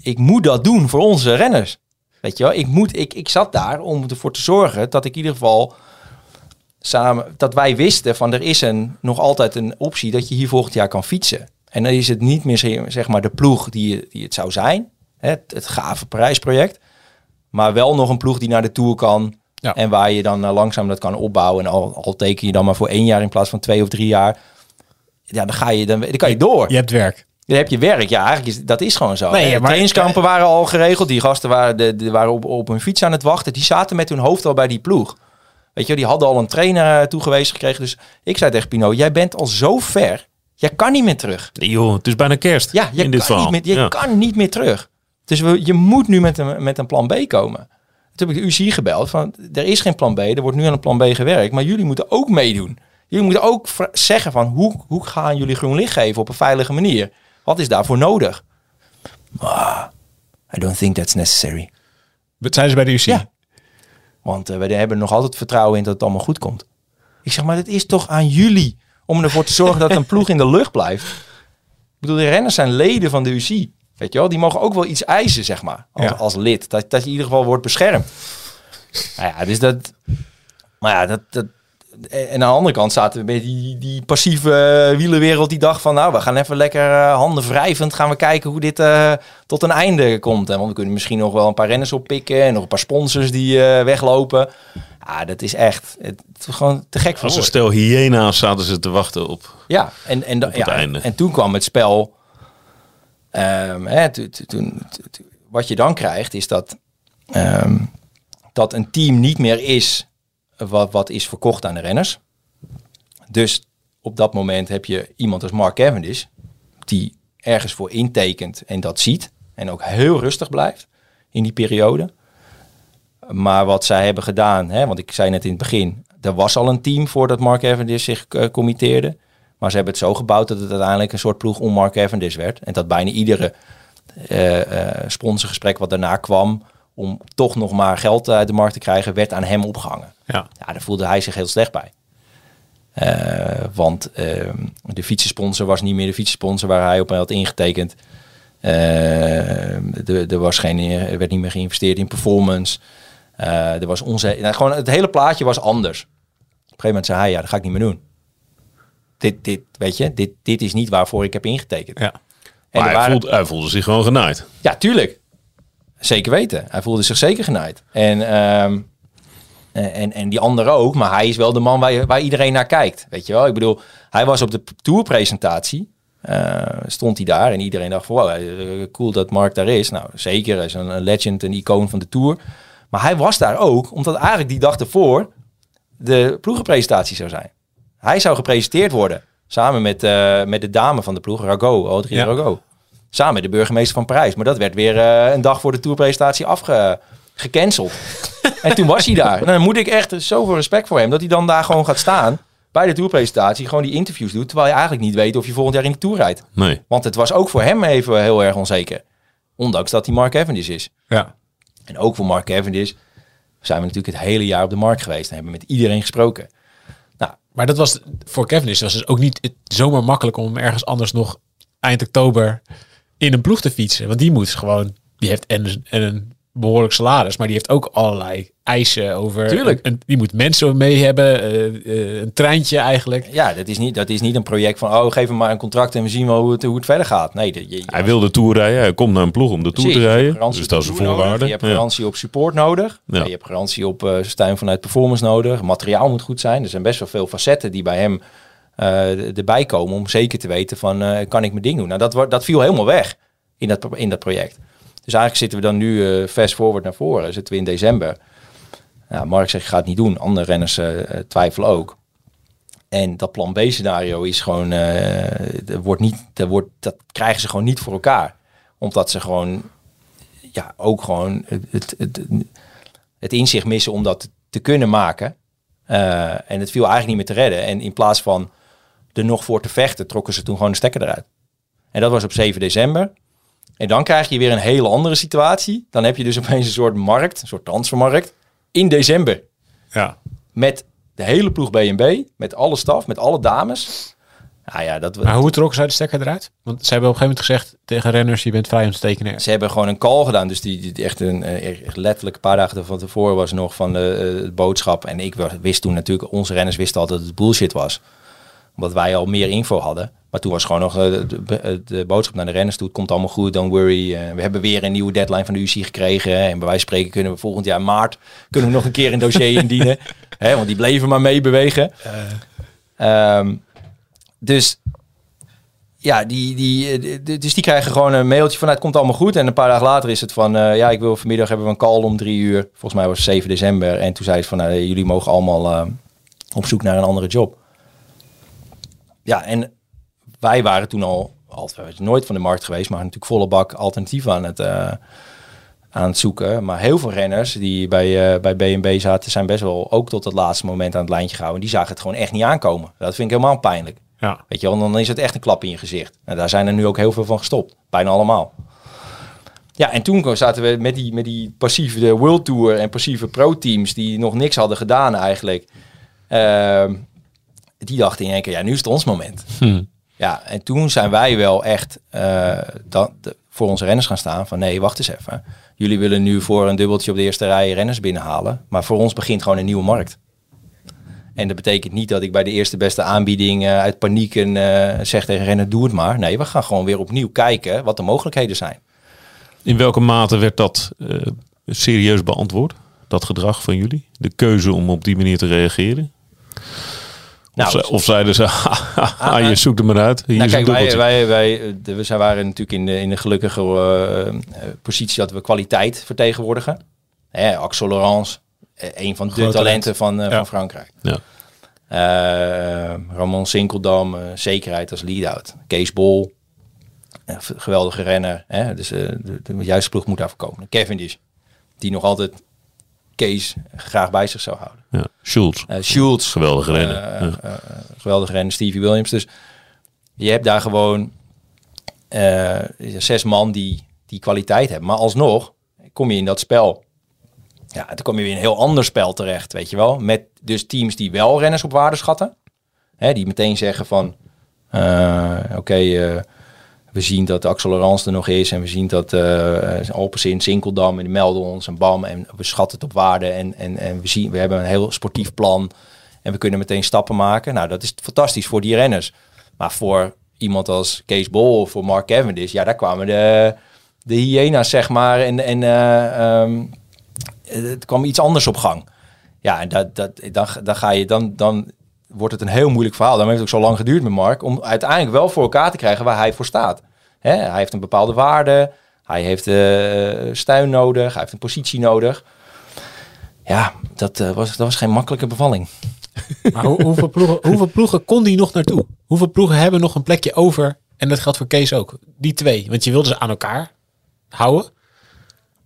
ik moet dat doen voor onze renners. Weet je wel, ik, moet, ik, ik zat daar om ervoor te zorgen dat ik in ieder geval samen, dat wij wisten van er is een, nog altijd een optie dat je hier volgend jaar kan fietsen. En dan is het niet meer zeg maar de ploeg die, die het zou zijn, het, het gave Parijsproject, maar wel nog een ploeg die naar de Tour kan Ja. en waar je dan eh, langzaam dat kan opbouwen. En al, al teken je dan maar voor één jaar in plaats van twee of drie jaar, ja, dan ga je dan, dan kan je door. Je hebt werk. Dan heb je werk. Ja, eigenlijk is dat is gewoon zo. Nee, Nee, ja, maar- trainingskampen waren al geregeld. Die gasten waren, de, de, waren op, op hun fiets aan het wachten. Die zaten met hun hoofd al bij die ploeg. Weet je, die hadden al een trainer eh, toegewezen gekregen. Dus ik zei tegen Pino, jij bent al zo ver. Jij kan niet meer terug. Nee, joh, het is bijna kerst Ja, je, kan, niet meer, je Ja. kan niet meer terug. Dus we, je moet nu met een, met een plan B komen. Toen heb ik de UCI gebeld van, er is geen plan B. Er wordt nu aan een plan B gewerkt. Maar jullie moeten ook meedoen. Jullie moeten ook zeggen van, hoe, hoe gaan jullie groen licht geven op een veilige manier? Wat is daarvoor nodig? Ah, I don't think that's necessary. Wat zijn ze bij de UC? Ja. Want eh, we hebben nog altijd vertrouwen in dat het allemaal goed komt. Ik zeg, maar het is toch aan jullie om ervoor te zorgen dat een ploeg in de lucht blijft. Ik bedoel, de renners zijn leden van de UCI. Weet je wel, die mogen ook wel iets eisen, zeg maar, als, Ja. als lid. Dat, dat je in ieder geval wordt beschermd. Nou ja, dus dat... Maar ja, dat... dat en aan de andere kant zaten we met die, die passieve eh, wielerwereld die dacht van... nou, we gaan even lekker eh, handen wrijvend gaan we kijken hoe dit eh, tot een einde komt. Hè? Want we kunnen misschien nog wel een paar renners oppikken... en nog een paar sponsors die weglopen. Ja, dat is echt het, is gewoon te gek voor Als een stel hyena's zaten ze te wachten op. Ja, en, en, da- Op het ja, einde. en toen kwam het spel. Ehm, hè, wat je dan krijgt is dat, ehm, dat een team niet meer is wat, wat is verkocht aan de renners. Dus op dat moment heb je iemand als Mark Cavendish die ergens voor intekent en dat ziet. En ook heel rustig blijft in die periode. Maar wat zij hebben gedaan, hè, want ik zei net in het begin, er was al een team voordat Mark Cavendish zich eh, committeerde. Maar ze hebben het zo gebouwd dat het uiteindelijk een soort ploeg om Mark Cavendish werd. En dat bijna iedere eh, eh, sponsorgesprek wat daarna kwam, om toch nog maar geld uit de markt te krijgen, werd aan hem opgehangen. Ja. Ja, daar voelde hij zich heel slecht bij. Eh, want ehm, de fietsensponsor was niet meer de fietsensponsor waar hij op had ingetekend. Er, was geen, er werd niet meer geïnvesteerd in performance. Er was onze, nou, gewoon het hele plaatje was anders. Op een gegeven moment zei hij, ja, dat ga ik niet meer doen. Dit, dit, weet je, dit, dit is niet waarvoor ik heb ingetekend. Ja. En Maar hij, waren- voelde, hij voelde zich gewoon genaaid. ja, tuurlijk. Zeker weten. Hij voelde zich zeker genaaid. En, ehm, en, en die andere ook. Maar hij is wel de man waar, je- waar iedereen naar kijkt. Weet je wel? Ik bedoel, hij was op de tourpresentatie. eh, stond hij daar en iedereen dacht van wow, eh, cool dat Mark daar is. Nou, zeker. Hij is een, een legend, een icoon van de Tour. Maar hij was daar ook omdat eigenlijk die dag ervoor de ploegenpresentatie zou zijn. Hij zou gepresenteerd worden. Samen met, eh, met de dame van de ploeg, Rago, Audrey Ja. Rago. Samen met de burgemeester van Parijs. Maar dat werd weer eh, een dag voor de tourpresentatie afgecanceld. [laughs] en toen was hij daar. En dan moet ik echt zoveel respect voor hem. Dat hij dan daar gewoon gaat staan. bij de tourpresentatie gewoon die interviews doet, terwijl je eigenlijk niet weet of je volgend jaar in de Tour rijdt. Nee. Want het was ook voor hem even heel erg onzeker. Ondanks dat hij Mark Cavendish is. Ja. En ook voor Mark Cavendish zijn we natuurlijk het hele jaar op de markt geweest en hebben met iedereen gesproken. Maar dat was voor Cavendish was het ook niet zomaar makkelijk om ergens anders nog eind oktober in een ploeg te fietsen. Want die moet gewoon, die heeft en, en een behoorlijk salaris, maar die heeft ook allerlei eisen over. Tuurlijk. En die moet mensen mee hebben, eh, eh, een treintje eigenlijk. ja, dat is, niet, dat is niet een project van, oh, geef hem maar een contract en we zien wel hoe het, hoe het verder gaat. Nee, de, je, Hij wil de Tour rijden. Hij komt naar een ploeg om de Tour te rijden. garantie Dus op dat is een voorwaarde. Je hebt Ja. garantie op support nodig. Ja. Je hebt garantie op eh steun vanuit performance nodig. Materiaal moet goed zijn. Er zijn best wel veel facetten die bij hem eh, erbij komen om zeker te weten van, eh, kan ik mijn ding doen? Nou, dat, dat viel helemaal weg in dat, in dat project. Dus eigenlijk zitten we dan nu eh, fast forward naar voren. Zitten we in december. Ja, Mark zegt, ik ga het niet doen. Andere renners eh, eh, twijfelen ook. En dat plan B-scenario is gewoon, er wordt niet, er wordt, dat krijgen ze gewoon niet voor elkaar. Omdat ze gewoon, ja, ook gewoon het, het, het, het inzicht missen om dat te kunnen maken. En het viel eigenlijk niet meer te redden. En in plaats van er nog voor te vechten, trokken ze toen gewoon de stekker eruit. En dat was op 7 december. En dan krijg je weer een hele andere situatie. Dan heb je dus opeens een soort markt, een soort transfermarkt, in december. Ja. Met de hele ploeg B&B, met alle staf, met alle dames. Nou ja, dat, Maar hoe trokken zij de stekker eruit? Want ze hebben op een gegeven moment gezegd tegen renners, je bent vrij om te tekenen. Ze hebben gewoon een call gedaan. Dus die, die echt een eh, echt letterlijk een paar dagen van tevoren was nog van de eh, boodschap. En ik wist toen natuurlijk, onze renners wisten altijd dat het bullshit was. Omdat wij al meer info hadden. Maar toen was gewoon nog eh, de, de, de boodschap naar de renners toe. Het komt allemaal goed, don't worry. Eh, we hebben weer een nieuwe deadline van de UCI gekregen. En bij wijze van spreken kunnen we volgend jaar maart kunnen we nog een keer een dossier [laughs] indienen. Hè, want die bleven maar meebewegen. Ehm, dus ja, die, die, eh, de- dus die krijgen gewoon een mailtje van, nou, het komt allemaal goed. En een paar dagen later is het van, eh, ja, ik wil vanmiddag hebben we een call om drie uur. Volgens mij was het 7 december. En toen zei ze van, nou, jullie mogen allemaal eh, op zoek naar een andere job. Ja, en wij waren toen al, al we waren nooit van de markt geweest, maar natuurlijk volle bak alternatieven aan het, eh, aan het zoeken. Maar heel veel renners die bij, eh, bij B&B zaten, zijn best wel ook tot het laatste moment aan het lijntje gehouden. Die zagen het gewoon echt niet aankomen. Dat vind ik helemaal pijnlijk. Ja. Weet je wel, dan is het echt een klap in je gezicht. En daar zijn er nu ook heel veel van gestopt. Bijna allemaal. Ja, en toen zaten we met die, met die passieve World Tour en passieve pro-teams die nog niks hadden gedaan eigenlijk. Ehm, die dachten in één keer, ja, nu is het ons moment. Ja, en toen zijn wij wel echt eh, voor onze renners gaan staan van nee, wacht eens even. Jullie willen nu voor een dubbeltje op de eerste rij renners binnenhalen. Maar voor ons begint gewoon een nieuwe markt. En dat betekent niet dat ik bij de eerste beste aanbieding eh, uit paniek en, eh, zeg tegen renner, doe het maar. Nee, we gaan gewoon weer opnieuw kijken wat de mogelijkheden zijn. In welke mate werd dat serieus beantwoord? Dat gedrag van jullie? De keuze om op die manier te reageren? Nou, of, ze- of zeiden ze, [laughs] ah, je zoekt er maar uit. Hier Nou, kijk, wij, wij, wij, de- we zijn, waren natuurlijk in de, in de gelukkige eh, eh, positie dat we kwaliteit vertegenwoordigen. Hè, Axel Laurence, eh, een van de Groot talenten van, Ja. van Frankrijk. Ja. Eh, Ramon Sinkeldam, zekerheid als lead-out. Kees Bol, geweldige renner. Hè? Dus de, de juiste ploeg moet daar voorkomen. Cavendish, die nog altijd Kees graag bij zich zou houden. Ja. Schultz, geweldige renner. eh, Ja. eh, geweldige renner, Stevie Williams. Dus je hebt daar gewoon zes man die, die kwaliteit hebben. Maar alsnog kom je in dat spel. Ja, dan kom je weer in een heel ander spel terecht, weet je wel. Met dus teams die wel renners op waarde schatten. Hè, die meteen zeggen van... Oké, eh, we zien dat Axel Laurence er nog is. En we zien dat eh Alpecin, Sinkeldam en die melden ons en bam. En we schatten het op waarde. En, en, en we, zien, we hebben een heel sportief plan. En we kunnen meteen stappen maken. Nou, dat is fantastisch voor die renners. Maar voor iemand als Kees Bol of voor Mark Cavendish... Ja, daar kwamen de, de hyena's, zeg maar. En, en eh, ehm, het kwam iets anders op gang. Ja, en dat, dat, dan, dan ga je... Dan, dan wordt het een heel moeilijk verhaal. Daarom heeft het ook zo lang geduurd met Mark... om uiteindelijk wel voor elkaar te krijgen waar hij voor staat. Hè, hij heeft een bepaalde waarde. Hij heeft eh steun nodig. Hij heeft een positie nodig. Ja, dat, eh, was, dat was geen makkelijke bevalling. [laughs] Maar hoe- hoeveel, ploegen, hoeveel ploegen kon die nog naartoe? Hoeveel ploegen hebben nog een plekje over? En dat geldt voor Kees ook. Die twee. Want je wilde ze aan elkaar houden.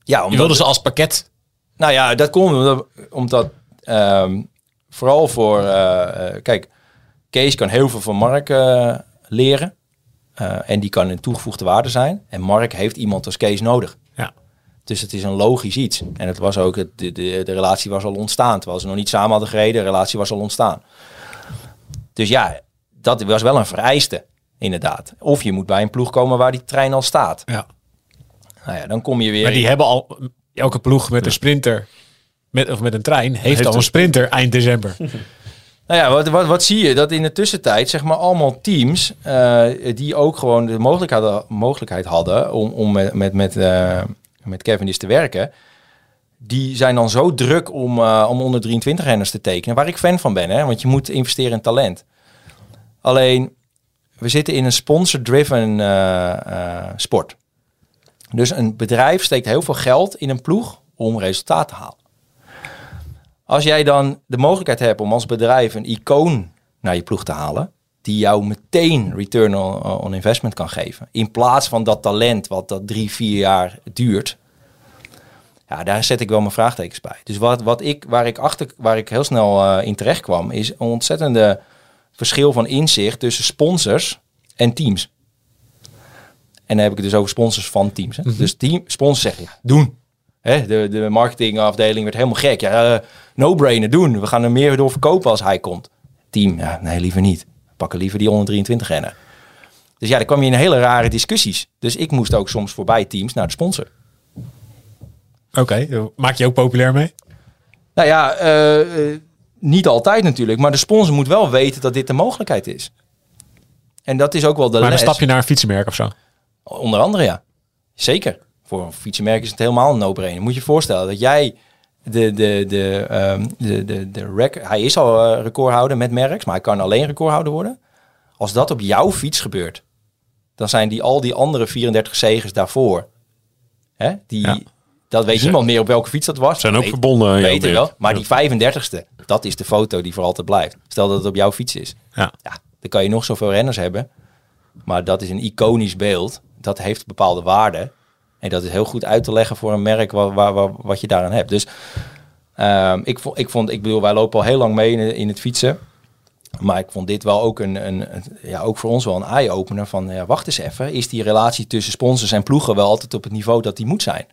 Ja, Je omdat, wilde ze als pakket. nou ja, dat komt omdat, omdat ehm, vooral voor... eh, eh, kijk, Kees kan heel veel van Mark eh, leren. En die kan een toegevoegde waarde zijn. En Mark heeft iemand als Kees nodig. Ja. Dus het is een logisch iets. En het was ook, de, de, de relatie was al ontstaan. Terwijl ze nog niet samen hadden gereden, de relatie was al ontstaan. Dus ja, dat was wel een vereiste, inderdaad. Of je moet bij een ploeg komen waar die trein al staat. ja. Nou ja, dan kom je weer... Maar die hebben al, elke ploeg met een sprinter, met, of met een trein, heeft, Heeft al een sprinter eind december. [laughs] Nou ja, wat, wat, wat zie je? Dat in de tussentijd, zeg maar, allemaal teams eh, die ook gewoon de mogelijkheid, hadden- mogelijkheid hadden om, om met, met, met, eh, met Cavendish te werken. Die zijn dan zo druk om, eh, om onder 23 renners te tekenen, waar ik fan van ben, hè? want je moet investeren in talent. Alleen, we zitten in een sponsor-driven sport. Dus een bedrijf steekt heel veel geld in een ploeg om resultaat te halen. Als jij dan de mogelijkheid hebt om als bedrijf een icoon naar je ploeg te halen, die jou meteen return on, on investment kan geven, in plaats van dat talent wat dat drie, vier jaar duurt, ja, daar zet ik wel mijn vraagtekens bij. Dus wat, wat ik, waar, ik achter, waar ik heel snel eh, in terecht kwam, is een ontzettende verschil van inzicht tussen sponsors en teams. En dan heb ik het dus over sponsors van teams. Hè? Dus team, sponsors zeggen, ja, doen. Hè, de, de marketingafdeling werd helemaal gek. Ja, eh, no-brainer doen. We gaan er meer door verkopen als hij komt. Team, ja, nee, liever niet. We pakken liever die 123 rennen. Dus ja, dan kwam je in hele rare discussies. Dus ik moest ook soms voorbij teams naar de sponsor. Oké, maak je ook populair mee? Nou ja, eh, eh, niet altijd natuurlijk. Maar de sponsor moet wel weten dat dit de mogelijkheid is. En dat is ook wel de Maar dan les. stap je naar een fietsenmerk of zo. Onder andere ja. Zeker. Voor een fietsenmerk is het helemaal een no-brainer. Moet je je voorstellen dat jij de, de, de, ehm, de, de, de rec- hij is al eh, recordhouder met merks, maar hij kan alleen recordhouder worden. Als dat op jouw fiets gebeurt, dan zijn die al die andere 34 zegers daarvoor. Hè? Die, Ja. Dat weet niemand meer op welke fiets dat was. Zijn ook Weet- verbonden. Weten werk. wel. Maar die 35ste, dat is de foto die voor altijd blijft. Stel dat het op jouw fiets is. Ja. Ja, dan kan je nog zoveel renners hebben. Maar dat is een iconisch beeld. Dat heeft bepaalde waarde. En dat is heel goed uit te leggen voor een merk waar, waar- wat je daaraan hebt. Dus ehm, ik, vond, ik vond, ik bedoel, wij lopen al heel lang mee in, in het fietsen. Maar ik vond dit wel ook, een, een, ja, ook voor ons wel een eye-opener van, ja, wacht eens even. Is die relatie tussen sponsors en ploegen wel altijd op het niveau dat die moet zijn?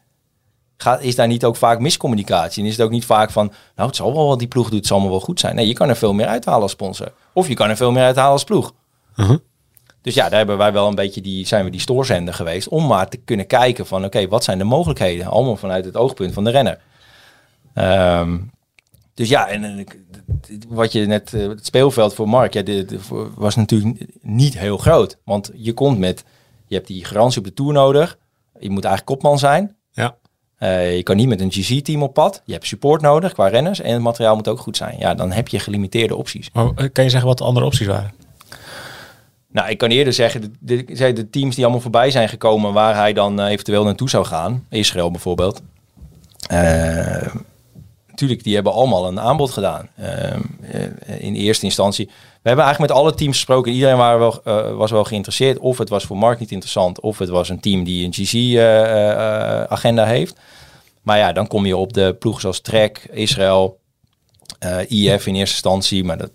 Gaat, is daar niet ook vaak miscommunicatie? En is het ook niet vaak van, nou het zal wel wat die ploeg doet, zal allemaal wel goed zijn. Nee, je kan er veel meer uithalen als sponsor. Of je kan er veel meer uithalen als ploeg. Mhm. Dus ja, daar hebben wij wel een beetje die, zijn we die stoorzender geweest om maar te kunnen kijken van oké, wat zijn de mogelijkheden? Allemaal vanuit het oogpunt van de renner. Ehm, dus ja, en wat je net, eh, het speelveld voor Mark, ja, voor- was natuurlijk niet heel groot. Want je komt met, je hebt die garantie op de Tour nodig. Je moet eigenlijk kopman zijn. Ja. Eh, je kan niet met een GC-team op pad. Je hebt support nodig qua renners en het materiaal moet ook goed zijn. Ja, dan heb je gelimiteerde opties. Maar, eh, kan je zeggen wat de andere opties waren? Nou, ik kan eerder zeggen, de, de, de teams die allemaal voorbij zijn gekomen waar hij dan eh, eventueel naartoe zou gaan, Israël bijvoorbeeld. Eh, natuurlijk, die hebben allemaal een aanbod gedaan. Eh, in eerste instantie. We hebben eigenlijk met alle teams gesproken. Iedereen wel, was wel geïnteresseerd. Of het was voor Mark niet interessant, of het was een team die een GC-agenda heeft. Maar ja, dan kom je op de ploegen zoals Trek, Israël, IF in eerste instantie. Maar dat,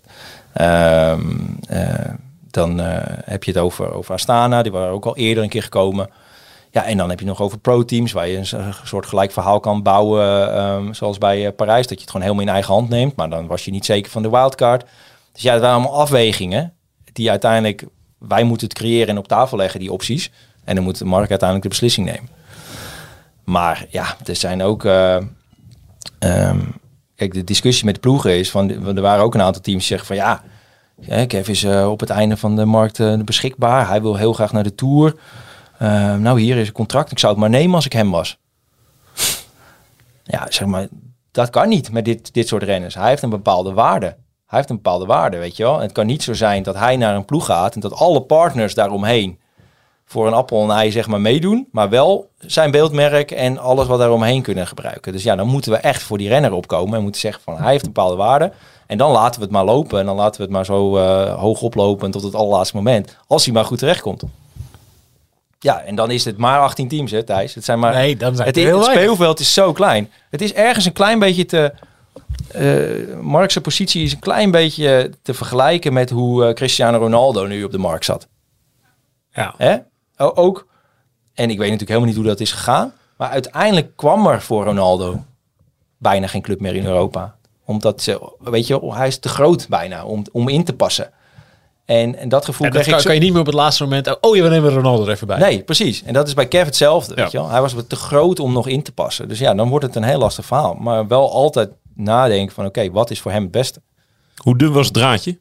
ehm, eh, dan eh, heb je het over, over Astana, die waren ook al eerder een keer gekomen. Ja, en dan heb je nog over pro-teams, waar je een so- soort gelijk verhaal kan bouwen, ehm, zoals bij eh, Parijs, dat je het gewoon helemaal in eigen hand neemt. Maar dan was je niet zeker van de wildcard. Dus ja, het waren allemaal afwegingen die uiteindelijk, wij moeten het creëren en op tafel leggen, die opties. En dan moet de markt uiteindelijk de beslissing nemen. Maar ja, er zijn ook... eh, ehm, kijk, de discussie met de ploegen is van... Er waren ook een aantal teams die zeggen van ja... Kev is eh, op het einde van de markt eh, beschikbaar. Hij wil heel graag naar de Tour. Eh, nou, hier is een contract. Ik zou het maar nemen als ik hem was. [laughs] ja, zeg maar, dat kan niet met dit, dit soort renners. Hij heeft een bepaalde waarde. Hij heeft een bepaalde waarde, weet je wel. Het kan niet zo zijn dat hij naar een ploeg gaat... en dat alle partners daaromheen voor een appel en ei zeg maar meedoen, maar wel zijn beeldmerk en alles wat daaromheen kunnen gebruiken. Dus ja, dan moeten we echt voor die renner opkomen en moeten zeggen van hij heeft een bepaalde waarde en dan laten we het maar lopen en dan laten we het maar zo eh, hoog oplopen tot het allerlaatste moment, als hij maar goed terechtkomt. Ja, en dan is het maar 18 teams, hè, Thijs. Het zijn maar Nee, dan zijn het, het het heel weinig. speelveld is zo klein. Het is ergens een klein beetje te eh Mark's positie is een klein beetje te vergelijken met hoe eh, Cristiano Ronaldo nu op de markt zat. Ja. Hè? O- ook, en ik weet natuurlijk helemaal niet hoe dat is gegaan. Maar uiteindelijk kwam er voor Ronaldo bijna geen club meer in Europa. Omdat, ze, weet je, hij is te groot bijna om, om in te passen. En, en dat gevoel En dat kreeg kan, ik zo- kan je niet meer op het laatste moment... Oh, je we nemen Ronaldo er even bij. Nee, precies. En dat is bij Kev hetzelfde. Ja. Weet je wel? Hij was te groot om nog in te passen. Dus ja, dan wordt het een heel lastig verhaal. Maar wel altijd nadenken van oké, wat is voor hem het beste? Hoe dun was het draadje?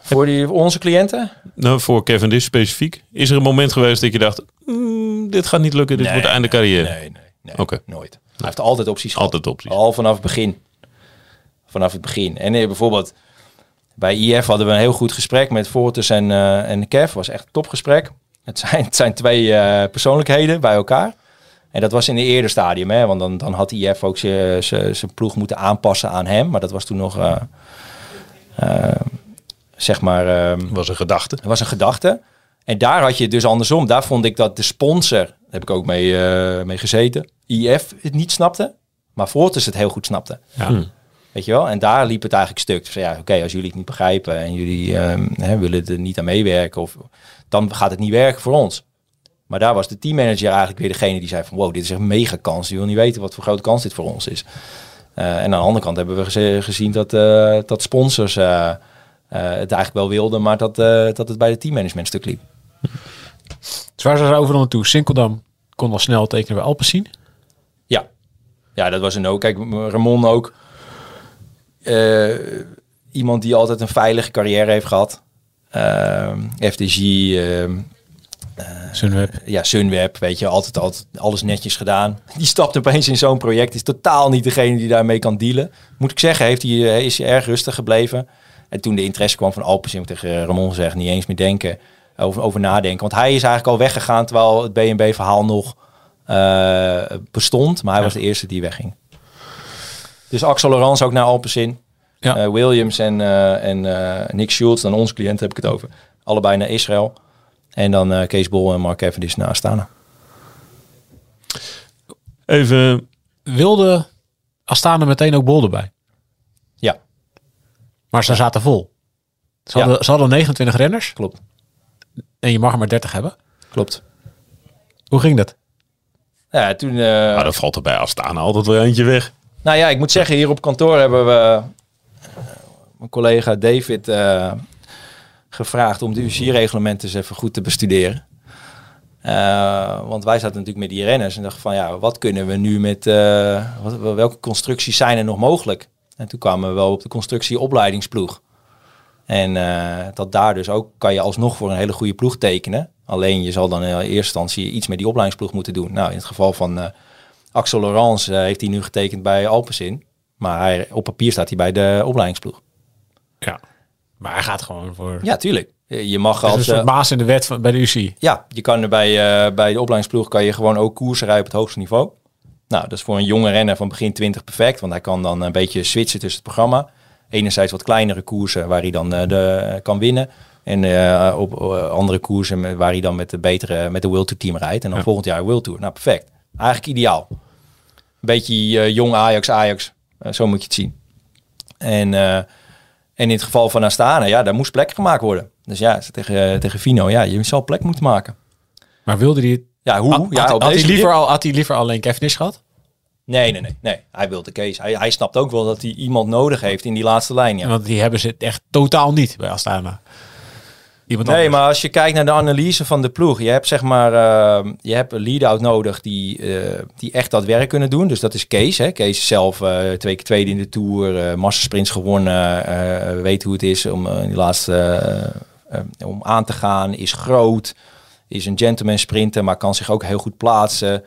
Voor, die, voor onze cliënten? Nou, voor Kevin Dish specifiek. Is er een moment geweest dat je dacht, "Mm, dit gaat niet lukken, dit Nee, wordt einde carrière? Nee, nee, nee. Oké. Nooit. Hij heeft altijd opties gehad. Altijd opties. Al vanaf het begin. Vanaf het begin. En eh, bijvoorbeeld bij IF hadden we een heel goed gesprek met Fortus en, eh en Kev. was echt een topgesprek. Het zijn, het zijn twee eh, persoonlijkheden bij elkaar. En dat was in een eerder stadium, hè? want dan, dan had IF ook zijn- ploeg moeten aanpassen aan hem. Maar dat was toen nog, eh, zeg maar, ehm, was een gedachte. was een gedachte. En daar had je dus andersom. Daar vond ik dat de sponsor, heb ik ook mee, eh, mee gezeten, IF het niet snapte, maar Fortis het heel goed snapte. Ja. Weet je wel? En daar liep het eigenlijk stuk. Dus ja, oké, als jullie het niet begrijpen en jullie ehm, hè, willen er niet aan meewerken, of, dan gaat het niet werken voor ons. Maar daar was de teammanager eigenlijk weer degene die zei van wow, dit is echt een mega kans. Je wil niet weten wat voor grote kans dit voor ons is. Eh, en aan de andere kant hebben we gezien dat, eh, dat sponsors eh, eh, het eigenlijk wel wilden, maar dat, eh, dat het bij de teammanagement stuk liep. Dus waar zijn ze overal naartoe? Sinkeldam kon wel snel tekenen bij Alpecin. Ja, ja dat was een ook. Kijk, Ramon ook. eh, iemand die altijd een veilige carrière heeft gehad. Ehm, FDG, ehm, Sunweb. ja, Sunweb, weet je, altijd, altijd alles netjes gedaan. Die stapt opeens in zo'n project, is totaal niet degene die daarmee kan dealen. Moet ik zeggen, heeft hij, eh, is hij erg rustig gebleven. En toen de interesse kwam van Alpecin, tegen Ramon gezegd, niet eens meer denken, over, over nadenken. Want hij is eigenlijk al weggegaan, terwijl het BNB-verhaal nog eh, bestond. Maar hij was de eerste die wegging. Dus Axel Laurens ook naar Alpecin. Ja. Eh, Williams en, eh, en Nick Schultz, dan onze cliënt heb ik het over. Allebei naar Israël. En dan Kees Bol en Mark Cavendish naar Astana. Even, Wilde Astana meteen ook Bol erbij. Ja, Maar ze zaten vol. Ze Ja. hadden, ze hadden 29 renners klopt. En je mag er maar 30 hebben. Klopt. Hoe ging dat? Ja, toen... eh, maar dan valt er bij Astana altijd weer eentje weg. Nou ja, ik moet zeggen, hier op kantoor hebben we eh, mijn collega David eh, gevraagd om de UCI-reglementen eens even goed te bestuderen. Eh, want wij zaten natuurlijk met die renners en dachten van ja, wat kunnen we nu met, eh, wat, welke constructies zijn er nog mogelijk? En toen kwamen we wel op de constructie opleidingsploeg. En eh, dat daar dus ook kan je alsnog voor een hele goede ploeg tekenen. Alleen je zal dan in eerste instantie iets met die opleidingsploeg moeten doen. Nou, in het geval van eh, Axel Laurens eh, heeft hij nu getekend bij Alpecin. Maar hij, op papier staat hij bij de opleidingsploeg. Ja. Maar hij gaat gewoon voor... Ja, tuurlijk. Je mag als... een soort in de wet van, bij de UCI. ja, je kan er bij, bij de opleidingsploeg kan je gewoon ook koersen rijden op het hoogste niveau. Nou, dat is voor een jonge renner van begin 20 perfect. Want hij kan dan een beetje switchen tussen het programma. Enerzijds wat kleinere koersen waar hij dan eh, de, kan winnen. En eh, op eh, andere koersen waar hij dan met de betere, met de World Tour team rijdt. En dan volgend jaar World Tour. Nou, perfect. Eigenlijk ideaal. Een beetje jong Ajax, Ajax. Zo moet je het zien. En, en in het geval van Astana, ja, daar moest plek gemaakt worden. Dus ja, tegen, tegen Fino, ja, je zal plek moeten maken. Maar wilde hij... Ja, hoe? Had, ja, had, had hij liever al, had hij liever alleen Cavendish gehad? Nee, nee, nee, nee. Hij wil de case. Hij, hij snapt ook wel dat hij iemand nodig heeft in die laatste lijn. Ja. Want die hebben ze echt totaal niet bij Astana. Iemand Nee, anders. maar als je kijkt naar de analyse van de ploeg, je hebt zeg maar, eh, je hebt een lead-out nodig die, eh, die echt dat werk kunnen doen. Dus dat is Kees. Hè. Kees is zelf eh, twee keer tweede in de Tour, eh massasprints gewonnen, weet hoe het is om in die laatste om aan te gaan, is groot, is een gentleman sprinter, maar kan zich ook heel goed plaatsen.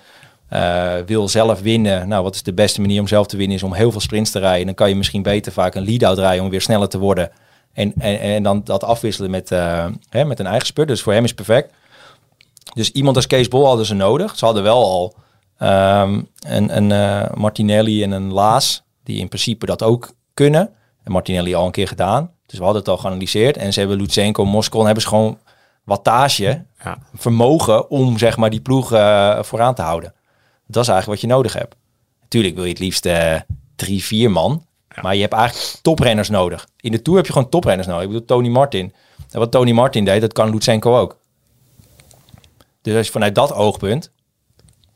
Eh, wil zelf winnen. Nou, wat is de beste manier om zelf te winnen? Is om heel veel sprints te rijden. Dan kan je misschien beter vaak een lead-out rijden om weer sneller te worden. En, en, en dan dat afwisselen met, eh, hè, met een eigen spurt. Dus voor hem is perfect. Dus iemand als Kees Bol hadden ze nodig. Ze hadden wel al ehm, een, een eh, Martinelli en een Laas, die in principe dat ook kunnen. En Martinelli al een keer gedaan. Dus we hadden het al geanalyseerd. En ze hebben Lutsenko, Moscon, hebben ze gewoon wattage, Ja. vermogen om zeg maar die ploeg vooraan te houden. Dat is eigenlijk wat je nodig hebt. Tuurlijk wil je het liefst eh, drie, vier man. Maar je hebt eigenlijk toprenners nodig. In de Tour heb je gewoon toprenners nodig. Ik bedoel, Tony Martin. En wat Tony Martin deed, dat kan Lutsenko ook. Dus als je vanuit dat oogpunt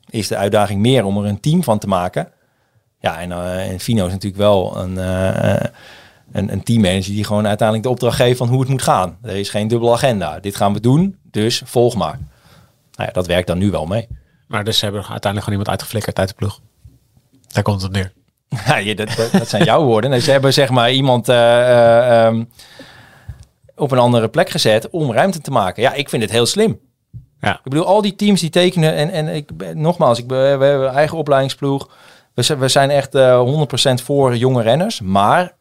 is de uitdaging meer om er een team van te maken. Ja, en, eh, en Fino is natuurlijk wel een, eh, een, een teammanager die gewoon uiteindelijk de opdracht geeft van hoe het moet gaan. Er is geen dubbele agenda. Dit gaan we doen, dus volg maar. Nou ja, dat werkt dan nu wel mee. Maar dus ze hebben uiteindelijk gewoon iemand uitgeflikkerd uit de ploeg. Daar komt het neer. [laughs] Ja, dat, dat, dat zijn jouw woorden. Nee, ze hebben zeg maar iemand eh, eh, ehm, op een andere plek gezet om ruimte te maken. Ja, ik vind het heel slim. Ja. Ik bedoel, al die teams die tekenen en, en ik, nogmaals, ik, we hebben een eigen opleidingsploeg. We zijn, we zijn echt eh 100% voor jonge renners, maar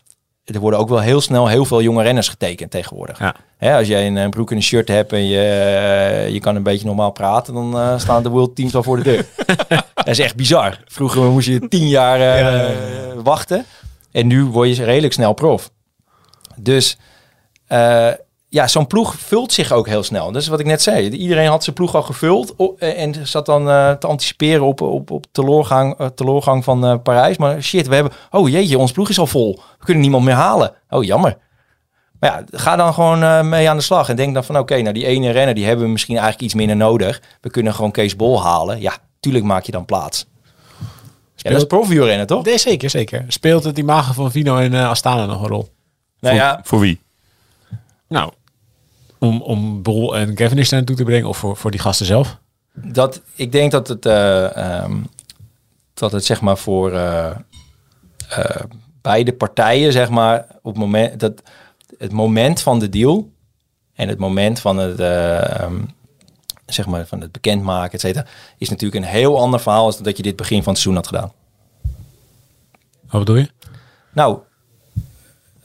er worden ook wel heel snel heel veel jonge renners getekend tegenwoordig. Ja. Hè, als jij een, eh, broek en een shirt hebt en je, eh, je kan een beetje normaal praten, dan eh, staan de world teams al voor de deur. [laughs] dat is echt bizar. Vroeger moest je tien jaar Ja, ja, wachten en nu word je redelijk snel prof. Dus ja, zo'n ploeg vult zich ook heel snel. Dat is wat ik net zei. Iedereen had zijn ploeg al gevuld en zat dan eh, te anticiperen op, op, op teleurgang, eh, teleurgang van eh, Parijs. Maar shit, we hebben... Oh jeetje, ons ploeg is al vol. We kunnen niemand meer halen. Oh, jammer. Maar ja, ga dan gewoon eh, mee aan de slag. En denk dan van, oké, nou die ene renner, die hebben we misschien eigenlijk iets minder nodig. We kunnen gewoon Kees Bol halen. Ja, tuurlijk maak je dan plaats. Ja, dat is profielrennen, toch? Nee, zeker, zeker. Speelt het imago van Vino en Astana nog een rol? Nou voor, ja, voor wie? Nou, om, om Bol en Cavendish daar naartoe te brengen of voor, voor die gasten zelf? dat, ik denk dat het, eh, ehm, dat het zeg maar voor eh, eh, beide partijen, zeg maar, op het moment dat het moment van de deal en het moment van het, eh, ehm, zeg maar, van het bekendmaken, et cetera, is natuurlijk een heel ander verhaal als dat je dit begin van het seizoen had gedaan. Wat bedoel je? Nou,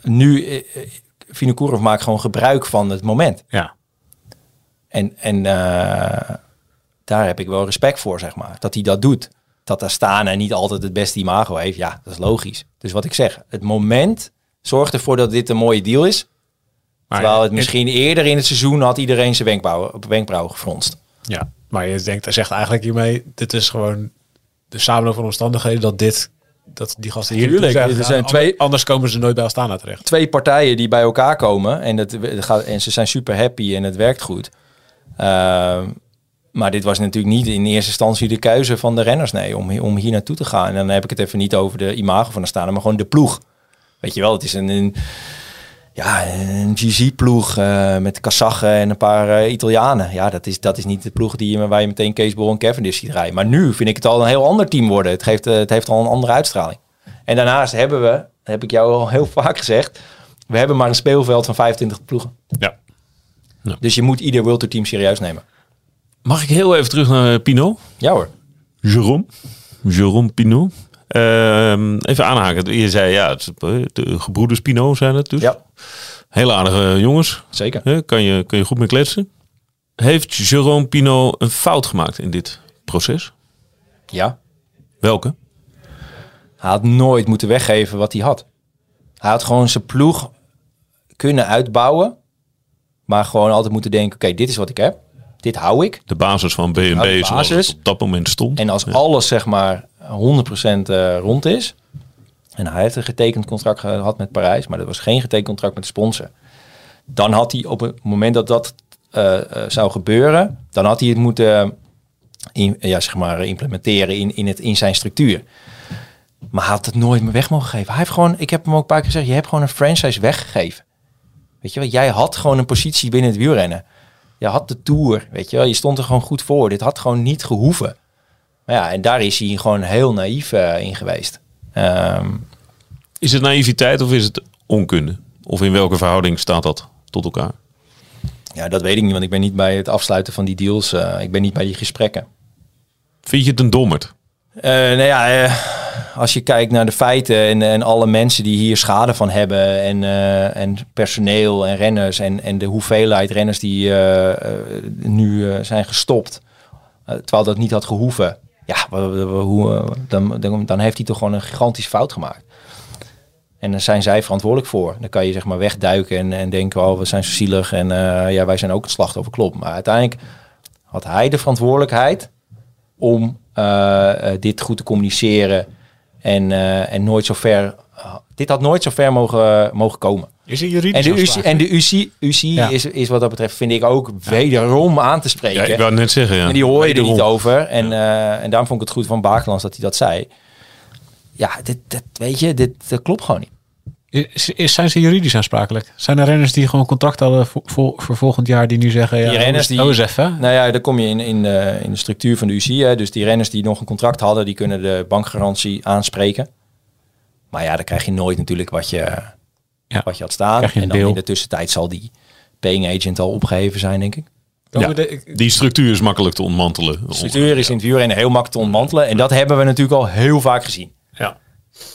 nu, Vinokourov maakt gewoon gebruik van het moment. Ja. En, en eh, daar heb ik wel respect voor, zeg maar. Dat hij dat doet. Dat daar staan en niet altijd het beste imago heeft. Ja, dat is logisch. Dus wat ik zeg, het moment zorgt ervoor dat dit een mooie deal is. Maar, terwijl het misschien eerder in het seizoen had iedereen zijn wenkbrauwen, op wenkbrauwen gefronst. Ja, maar je denkt, hij zegt eigenlijk hiermee, dit is gewoon de samenloop van omstandigheden dat dit, dat die gasten hier Tuurlijk, er zijn twee- Anders komen ze nooit bij Astana terecht. Twee partijen die bij elkaar komen en, het gaat, en ze zijn super happy en het werkt goed. Ehm, maar dit was natuurlijk niet in eerste instantie de keuze van de renners, nee, om, om hier naartoe te gaan. En dan heb ik het even niet over de imago van staan, maar gewoon de ploeg. Weet je wel, het is een, een ja, een GZ-ploeg eh, met Kazachen en een paar eh, Italianen. Ja, dat is, dat is niet de ploeg die, je- waar je meteen Kees Bol en Cavendish ziet rijden. Maar nu vind ik het al een heel ander team worden. Het, geeft, eh, het heeft al een andere uitstraling. En daarnaast hebben we, heb ik jou al heel [laughs] vaak gezegd, we hebben maar een speelveld van 25 ploegen. Ja. Dus je moet ieder World Tour team serieus nemen. Mag ik heel even terug naar Pinot? Ja hoor. Jérôme. Jérôme Pinot. Ehm, even aanhaken. Je zei ja, het is, eh, de gebroeders Pinot zijn het dus. Ja, Hele aardige jongens. zeker. Kan, je, kan je goed mee kletsen. Heeft Jérôme Pinot een fout gemaakt in dit proces? Ja. Welke? Hij had nooit moeten weggeven wat hij had. Hij had gewoon zijn ploeg kunnen uitbouwen. Maar gewoon altijd moeten denken, oké, dit is wat ik heb. Dit hou ik. De basis van BNB het op dat moment stond. En als alles zeg maar 100% eh, rond is. En hij heeft een getekend contract gehad met Parijs. Maar dat was geen getekend contract met de sponsor. Dan had hij op het moment dat dat eh, eh, zou gebeuren. Dan had hij het moeten in, ja, zeg maar, implementeren in, in, het, in zijn structuur. Maar had het nooit meer weg mogen geven. Hij heeft gewoon, ik heb hem ook een paar keer gezegd. Je hebt gewoon een franchise weggegeven. Weet je wel, jij had gewoon een positie binnen het wielrennen. Je had de Tour, weet je wel. Je stond er gewoon goed voor. Dit had gewoon niet gehoeven. Maar ja, en daar is hij gewoon heel naïef eh, in geweest. Ehm, Is het naïviteit of is het onkunde? Of in welke verhouding staat dat tot elkaar? ja, dat weet ik niet, want ik ben niet bij het afsluiten van die deals. eh, ik ben niet bij die gesprekken. Vind je het een dommerd? Eh nou ja, als je kijkt naar de feiten en, en alle mensen die hier schade van hebben en, en personeel en renners en, en de hoeveelheid renners die nu zijn gestopt, terwijl dat niet had gehoeven, ja, hoe, eh, dan, dan, heeft hij toch gewoon een gigantisch fout gemaakt. En daar zijn zij verantwoordelijk voor. Dan kan je zeg maar wegduiken en, en denken, oh, we zijn zo zielig en eh, ja, wij zijn ook een slachtoffer, klopt. Maar uiteindelijk had hij de verantwoordelijkheid om eh, dit goed te communiceren En, en nooit zo ver... dit had nooit zo ver mogen, mogen komen. Is er juridisch En de, UC, afspraak? en de UC, UC Ja. is, is wat dat betreft, vind ik ook wederom aan te spreken. Ja, ik wou net zeggen, ja. En die hoor je er niet over. En, eh, en daarom vond ik het goed van Bakelands dat hij dat zei. Ja, dit, dit, weet je, dit, dat klopt gewoon niet. Is, is- zijn ze juridisch aansprakelijk? Zijn er renners die gewoon contract hadden voor, voor, voor volgend jaar die nu zeggen... Ja, Die renners die- Oh, eens even. Nou ja, dan kom je in, in, de, in de structuur van de UC. Hè. Dus die renners die nog een contract hadden, die kunnen de bankgarantie aanspreken. Maar ja, dan krijg je nooit natuurlijk wat je, Ja. wat je had staan. Krijg je een en dan deel. in de tussentijd zal die paying agent al opgeheven zijn, denk ik. Ja, die structuur is makkelijk te ontmantelen. De structuur is in het wielrennen heel makkelijk te ontmantelen. En dat hebben we natuurlijk al heel vaak gezien. Ja.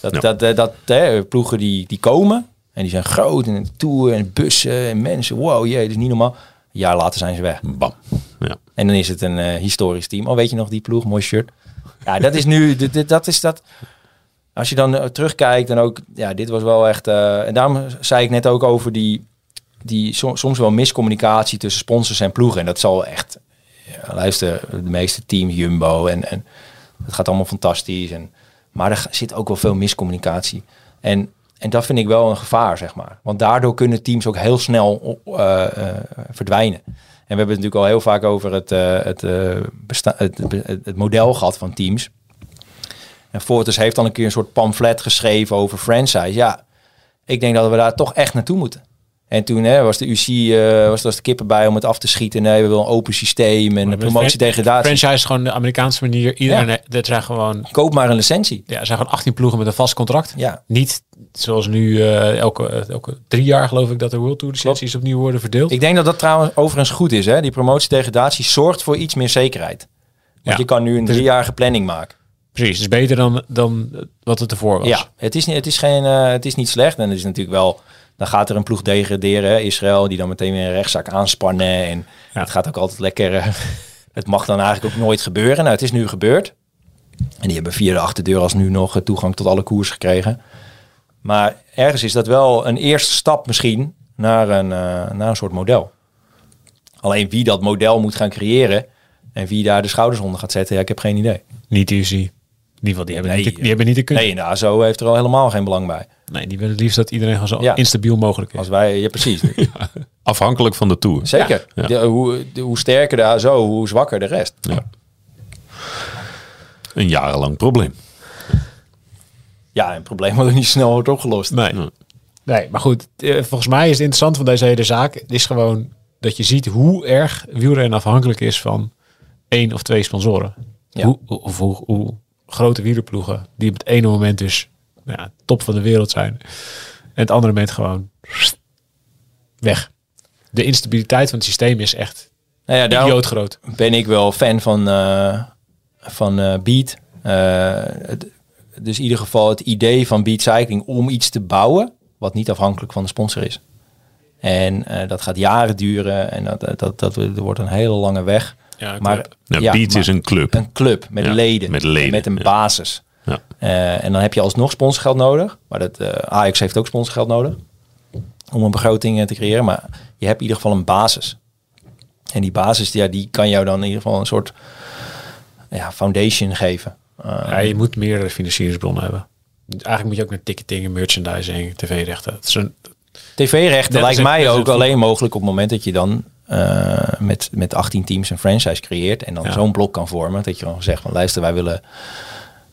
Dat, Ja. dat, eh, dat, hè, ploegen die, die komen en die zijn groot en tour en bussen en mensen. Wow, jee, dat is niet normaal. Een jaar later zijn ze weg. Bam. Ja. En dan is het een eh, historisch team. Oh, weet je nog die ploeg? Mooi shirt. Ja, dat is nu, [laughs] dat is dat. Als je dan eh, terugkijkt en ook, ja, dit was wel echt. eh, en daarom zei ik net ook over die, die som- soms wel miscommunicatie tussen sponsors en ploegen. En dat zal echt, ja, luister, de meeste teams, Jumbo en, en het gaat allemaal fantastisch. En, maar er zit ook wel veel miscommunicatie. En, en dat vind ik wel een gevaar, zeg maar. Want daardoor kunnen teams ook heel snel eh, verdwijnen. En we hebben het natuurlijk al heel vaak over het, het, het, het model gehad van teams. En Fortis heeft dan een keer een soort pamflet geschreven over franchise. Ja, ik denk dat we daar toch echt naartoe moeten. En toen hè, was de UC eh, was, was de kippen bij om het af te schieten. Nee, we willen een open systeem en de promotie degradatie. Franchise is gewoon de Amerikaanse manier. Iedereen, dat zijn gewoon, Koop maar een licentie. ja, er zijn gewoon 18 ploegen met een vast contract. Ja, Niet zoals nu eh, elke, elke drie jaar geloof ik dat de World Tour licenties opnieuw worden verdeeld. ik denk dat dat trouwens overigens goed is. Hè? Die promotie-degradatie zorgt voor iets meer zekerheid. Want Ja. je kan nu een driejarige planning maken. Precies, het is beter dan, dan wat het ervoor was. Ja, het is, niet, het, is geen, eh, het is niet slecht. En het is natuurlijk wel... Dan gaat er een ploeg degraderen, Israël, die dan meteen weer een rechtszaak aanspannen. En Ja. het gaat ook altijd lekker... eh, [laughs] het mag dan eigenlijk ook nooit gebeuren. Nou, het is nu gebeurd. En die hebben via de achterdeur als nu nog eh, toegang tot alle koers gekregen. Maar ergens is dat wel een eerste stap misschien naar een, naar een soort model. Alleen wie dat model moet gaan creëren en wie daar de schouders onder gaat zetten, ja, ik heb geen idee. Niet UC. In ieder geval, die hebben, Nee, niet, de, die hebben niet de kunst. Nee, en de ASO heeft er al helemaal geen belang bij. Nee, die willen het liefst dat iedereen gewoon zo Ja. instabiel mogelijk is. Als wij, ja precies. [laughs] Afhankelijk van de Tour. Zeker. Ja. De- hoe, de- hoe sterker de ASO, hoe zwakker de rest. Ja. Een jarenlang probleem. Ja, een probleem wat er niet snel wordt opgelost. Nee. Nee, maar goed. eh, Volgens mij is het interessant van deze hele zaak. Het is gewoon dat je ziet hoe erg wielrennen afhankelijk is van één of twee sponsoren. Hoe- of hoe, hoe grote wielerploegen die op het ene moment dus ja, top van de wereld zijn. En het andere moment gewoon weg. De instabiliteit van het systeem is echt Nou ja, idioot groot. ben ik wel fan van, eh, van eh, Beat. Eh, het- dus in ieder geval het idee van Beat Cycling om iets te bouwen wat niet afhankelijk van de sponsor is. En dat gaat jaren duren en dat, dat, dat, dat wordt een hele lange weg. Ja, maar. Nou, ja, Beat maar is een club. een club met Ja, leden, met leden, met een ja. basis. Ja. Eh, en dan heb je alsnog sponsorgeld nodig. Maar dat, eh, Ajax heeft ook sponsorgeld nodig. Om een begroting eh, te creëren. Maar je hebt in ieder geval een basis. En die basis, ja, die kan jou dan in ieder geval een soort ja, foundation geven. Eh, Ja, je moet meerdere financieringsbronnen hebben. Eigenlijk moet je ook naar ticketing, en merchandising, tv-rechten. Het is een, TV-rechten lijkt mij ook alleen mogelijk op het moment dat je dan eh, met, met 18 teams een franchise creëert. En dan Ja. zo'n blok kan vormen. Dat je dan zegt van luister, wij willen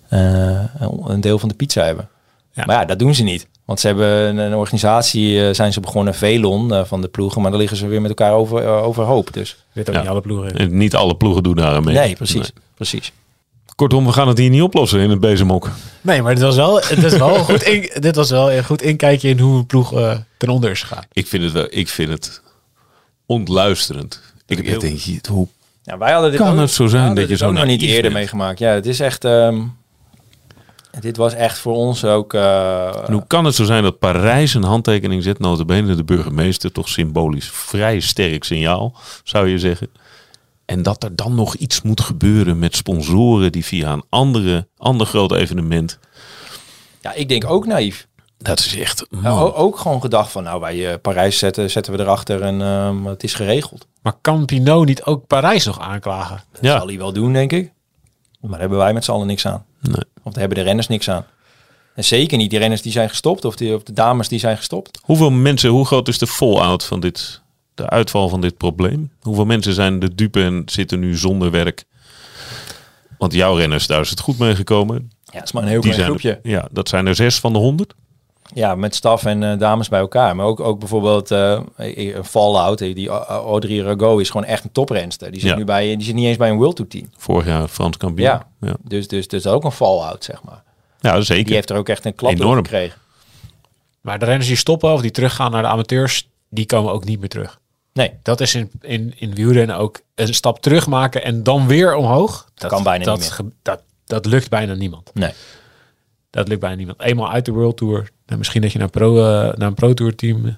eh, een deel van de pizza hebben. Ja. Maar ja, dat doen ze niet. Want ze hebben een, een organisatie, eh, zijn ze begonnen, Velon eh, van de ploegen. Maar dan liggen ze weer met elkaar over, eh, overhoop. Dus weet ook Ja. niet alle ploegen. En niet alle ploegen doen daar mee. nee, precies. Nee. precies. Kortom, we gaan het hier niet oplossen in het bezemok. Nee, maar dit was wel, het is wel een goed, in, dit was wel een goed inkijkje in hoe een ploeg eh, ten onder is gegaan. Ik vind het, wel, ik vind het ontluisterend. Ik heel- denk, je, hoe Ja, wij hadden dit Kan ook- het zo zijn dat je zo nog niet eerder bent? meegemaakt. Ja, het is echt... ehm, dit was echt voor ons ook... eh, hoe kan het zo zijn dat Parijs een handtekening zet, notabene de burgemeester, toch symbolisch vrij sterk signaal, zou je zeggen. En dat er dan nog iets moet gebeuren met sponsoren die via een andere, ander groot evenement. ja, ik denk ook naïef. Dat is echt. Ook gewoon gedacht van, nou, bij eh, Parijs zetten, zetten we erachter en ehm, het is geregeld. Maar kan Pinot niet ook Parijs nog aanklagen? Dat Ja. zal hij wel doen, denk ik. Maar daar hebben wij met z'n allen niks aan. Nee. Of daar hebben de renners niks aan. En zeker niet die renners die zijn gestopt of, die, of de dames die zijn gestopt. Hoeveel mensen, hoe groot is de fallout van dit, de uitval van dit probleem? Hoeveel mensen zijn de dupe en zitten nu zonder werk? Want jouw renners, daar is het goed mee gekomen. Ja, dat is maar een heel Die klein groepje. ja, dat zijn er zes van de honderd. Ja, met staf en eh, dames bij elkaar. Maar ook, ook bijvoorbeeld eh, een Fallout. eh, Die eh, Audrey Rago is gewoon echt een toprenster. Die zit Ja. nu bij, die zit niet eens bij een World Tour team. Vorig jaar Frans kampioen. Ja. ja. Dus, dus, dus dat is ook een Fallout, zeg maar. Ja, zeker. Die heeft er ook echt een klap door Enorm. gekregen. Maar de renners die stoppen of die teruggaan naar de amateurs, die komen ook niet meer terug. Nee, Dat is in, in, in wielrennen ook een stap terug maken en dan weer omhoog. Dat kan bijna dat, niet meer. Dat, dat lukt bijna niemand. nee. Dat lukt bijna niemand. Eenmaal uit de World Tour. En misschien dat je naar, pro, eh, naar een Pro Tour team... eh,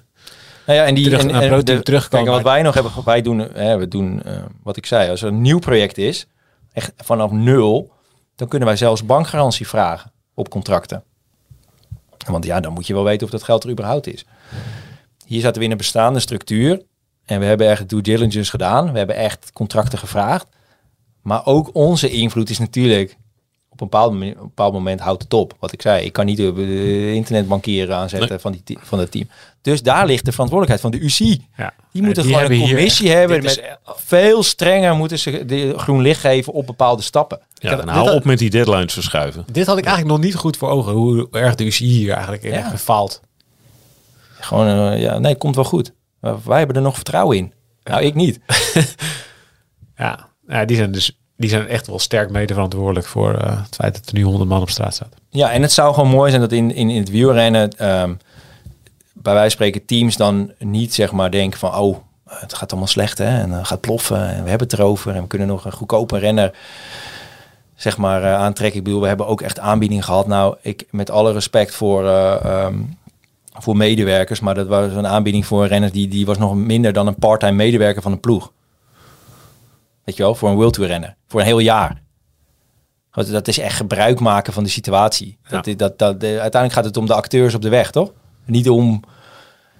Nou ja, en die Terug- en, naar en Pro de-. Kijk, en wat wij nog hebben, wij doen, hè, we doen eh, wat ik zei, als er een nieuw project is, echt vanaf nul, dan kunnen wij zelfs bankgarantie vragen op contracten. Want ja, dan moet je wel weten of dat geld er überhaupt is. Hier zaten we in een bestaande structuur en we hebben echt due diligence gedaan. We hebben echt contracten gevraagd. Maar ook onze invloed is natuurlijk bepaald, op een bepaald moment houdt het op. Wat ik zei, ik kan niet de, de internetbankieren aanzetten Nee. van, die, van het team. Dus daar ligt de verantwoordelijkheid van de UCI. ja. Die moeten Die gewoon een hier commissie hebben. is Met veel strenger moeten ze de groen licht geven op bepaalde stappen. Ja, en dit hou had- op met die deadlines verschuiven. Dit had ik eigenlijk nog niet goed voor ogen. Hoe erg de UCI hier eigenlijk in Ja. heeft gefaald. Gewoon, eh, ja, nee, komt wel goed. Wij hebben er nog vertrouwen in. Nou, ik niet. [laughs] Ja, ja die, zijn dus, die zijn echt wel sterk mede verantwoordelijk voor eh, het feit dat er nu 100 man op straat staat. Ja, en het zou gewoon mooi zijn dat in, in, in het wielrennen, ehm, bij wijze spreken, teams dan niet zeg maar denken van, oh, het gaat allemaal slecht hè, en het gaat ploffen en we hebben het erover en we kunnen nog een goedkope renner zeg maar eh, aantrekken. Ik bedoel, we hebben ook echt aanbiedingen gehad. Nou, ik met alle respect voor, eh, ehm, voor medewerkers, maar dat was een aanbieding voor renners die, die was nog minder dan een part-time medewerker van een ploeg. Weet je wel, voor een World Tour renner, voor een heel jaar. Dat is echt gebruik maken van de situatie. Dat, Ja. dat, dat, de- uiteindelijk gaat het om de acteurs op de weg, toch? Niet om...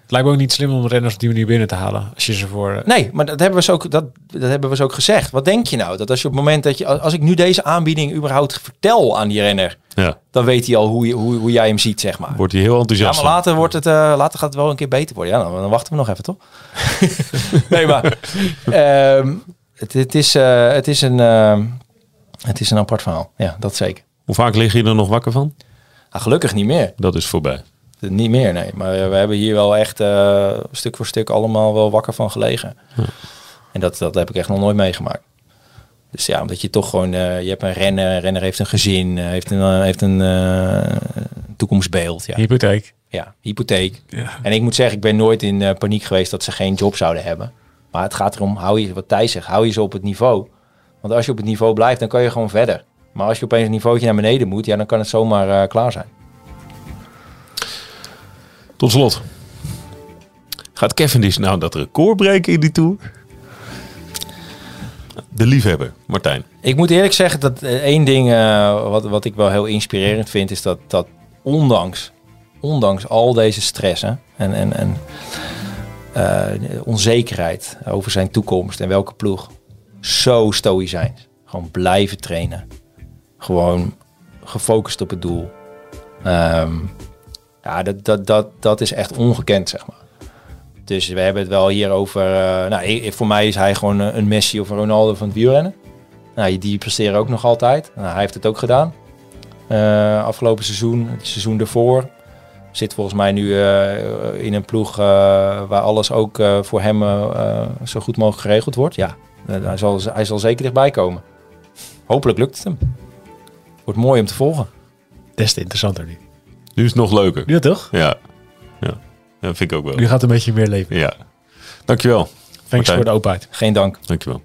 Het lijkt me ook niet slim om renners op die manier binnen te halen. Als je ze voor... eh, Nee, maar dat hebben we ze ook, dat, dat hebben we ze ook gezegd. Wat denk je nou? Dat als je op het moment dat je... Als ik nu deze aanbieding überhaupt vertel aan die renner... Ja, dan weet hij al hoe, je, hoe, hoe jij hem ziet, zeg maar. wordt hij heel Ja, enthousiast. maar later, wordt het, eh, later gaat het wel een keer beter worden. Ja, dan, dan wachten we nog even, toch? [laughs] nee, maar... ehm, het, het, is, eh, het, is een, ehm, het is een apart verhaal. Ja, dat zeker. Hoe vaak lig je er nog wakker van? Ah, gelukkig niet meer. Dat is voorbij. Niet meer, nee. Maar eh, we hebben hier wel echt eh, stuk voor stuk allemaal wel wakker van gelegen. En dat, dat heb ik echt nog nooit meegemaakt. Dus ja, omdat je toch gewoon... eh, je hebt een renner, een renner heeft een gezin, eh, heeft een, eh, heeft een eh, toekomstbeeld. Ja. Hypotheek. ja, hypotheek. Ja. En ik moet zeggen, ik ben nooit in eh, paniek geweest dat ze geen job zouden hebben. Maar het gaat erom, hou je, wat Thijs zegt, hou je ze op het niveau. Want als je op het niveau blijft, dan kan je gewoon verder. Maar als je opeens een niveautje naar beneden moet, ja, dan kan het zomaar eh, klaar zijn. Tot slot. Gaat Cavendish nou dat record breken in die Tour? De liefhebber, Martijn. Ik moet eerlijk zeggen dat eh, één ding eh, wat, wat ik wel heel inspirerend vind, is dat, dat ondanks, ondanks al deze stress hè, en, en, en onzekerheid over zijn toekomst en welke ploeg, zo stoïcijns. Gewoon blijven trainen. Gewoon gefocust op het doel. Ehm, ja, dat, dat, dat, dat is echt ongekend, zeg maar. Dus we hebben het wel hier over... eh, nou, voor mij is hij gewoon eh, een Messi of een Ronaldo van het wielrennen. Nou, die presteren ook nog altijd. Nou, hij heeft het ook gedaan. Eh, afgelopen seizoen, het seizoen daarvoor. Zit volgens mij nu eh, in een ploeg eh, waar alles ook eh, voor hem zo goed mogelijk geregeld wordt. Ja, hij, zal, hij zal zeker dichtbij komen. Hopelijk lukt het hem. Wordt mooi om te volgen. Des te interessanter nu. Nu is het nog leuker. Ja, toch? Ja. Ja, ja vind ik ook wel. Nu gaat het een beetje meer leven. Ja. Dankjewel. Thanks Martijn. voor de openheid. Geen dank. Dankjewel.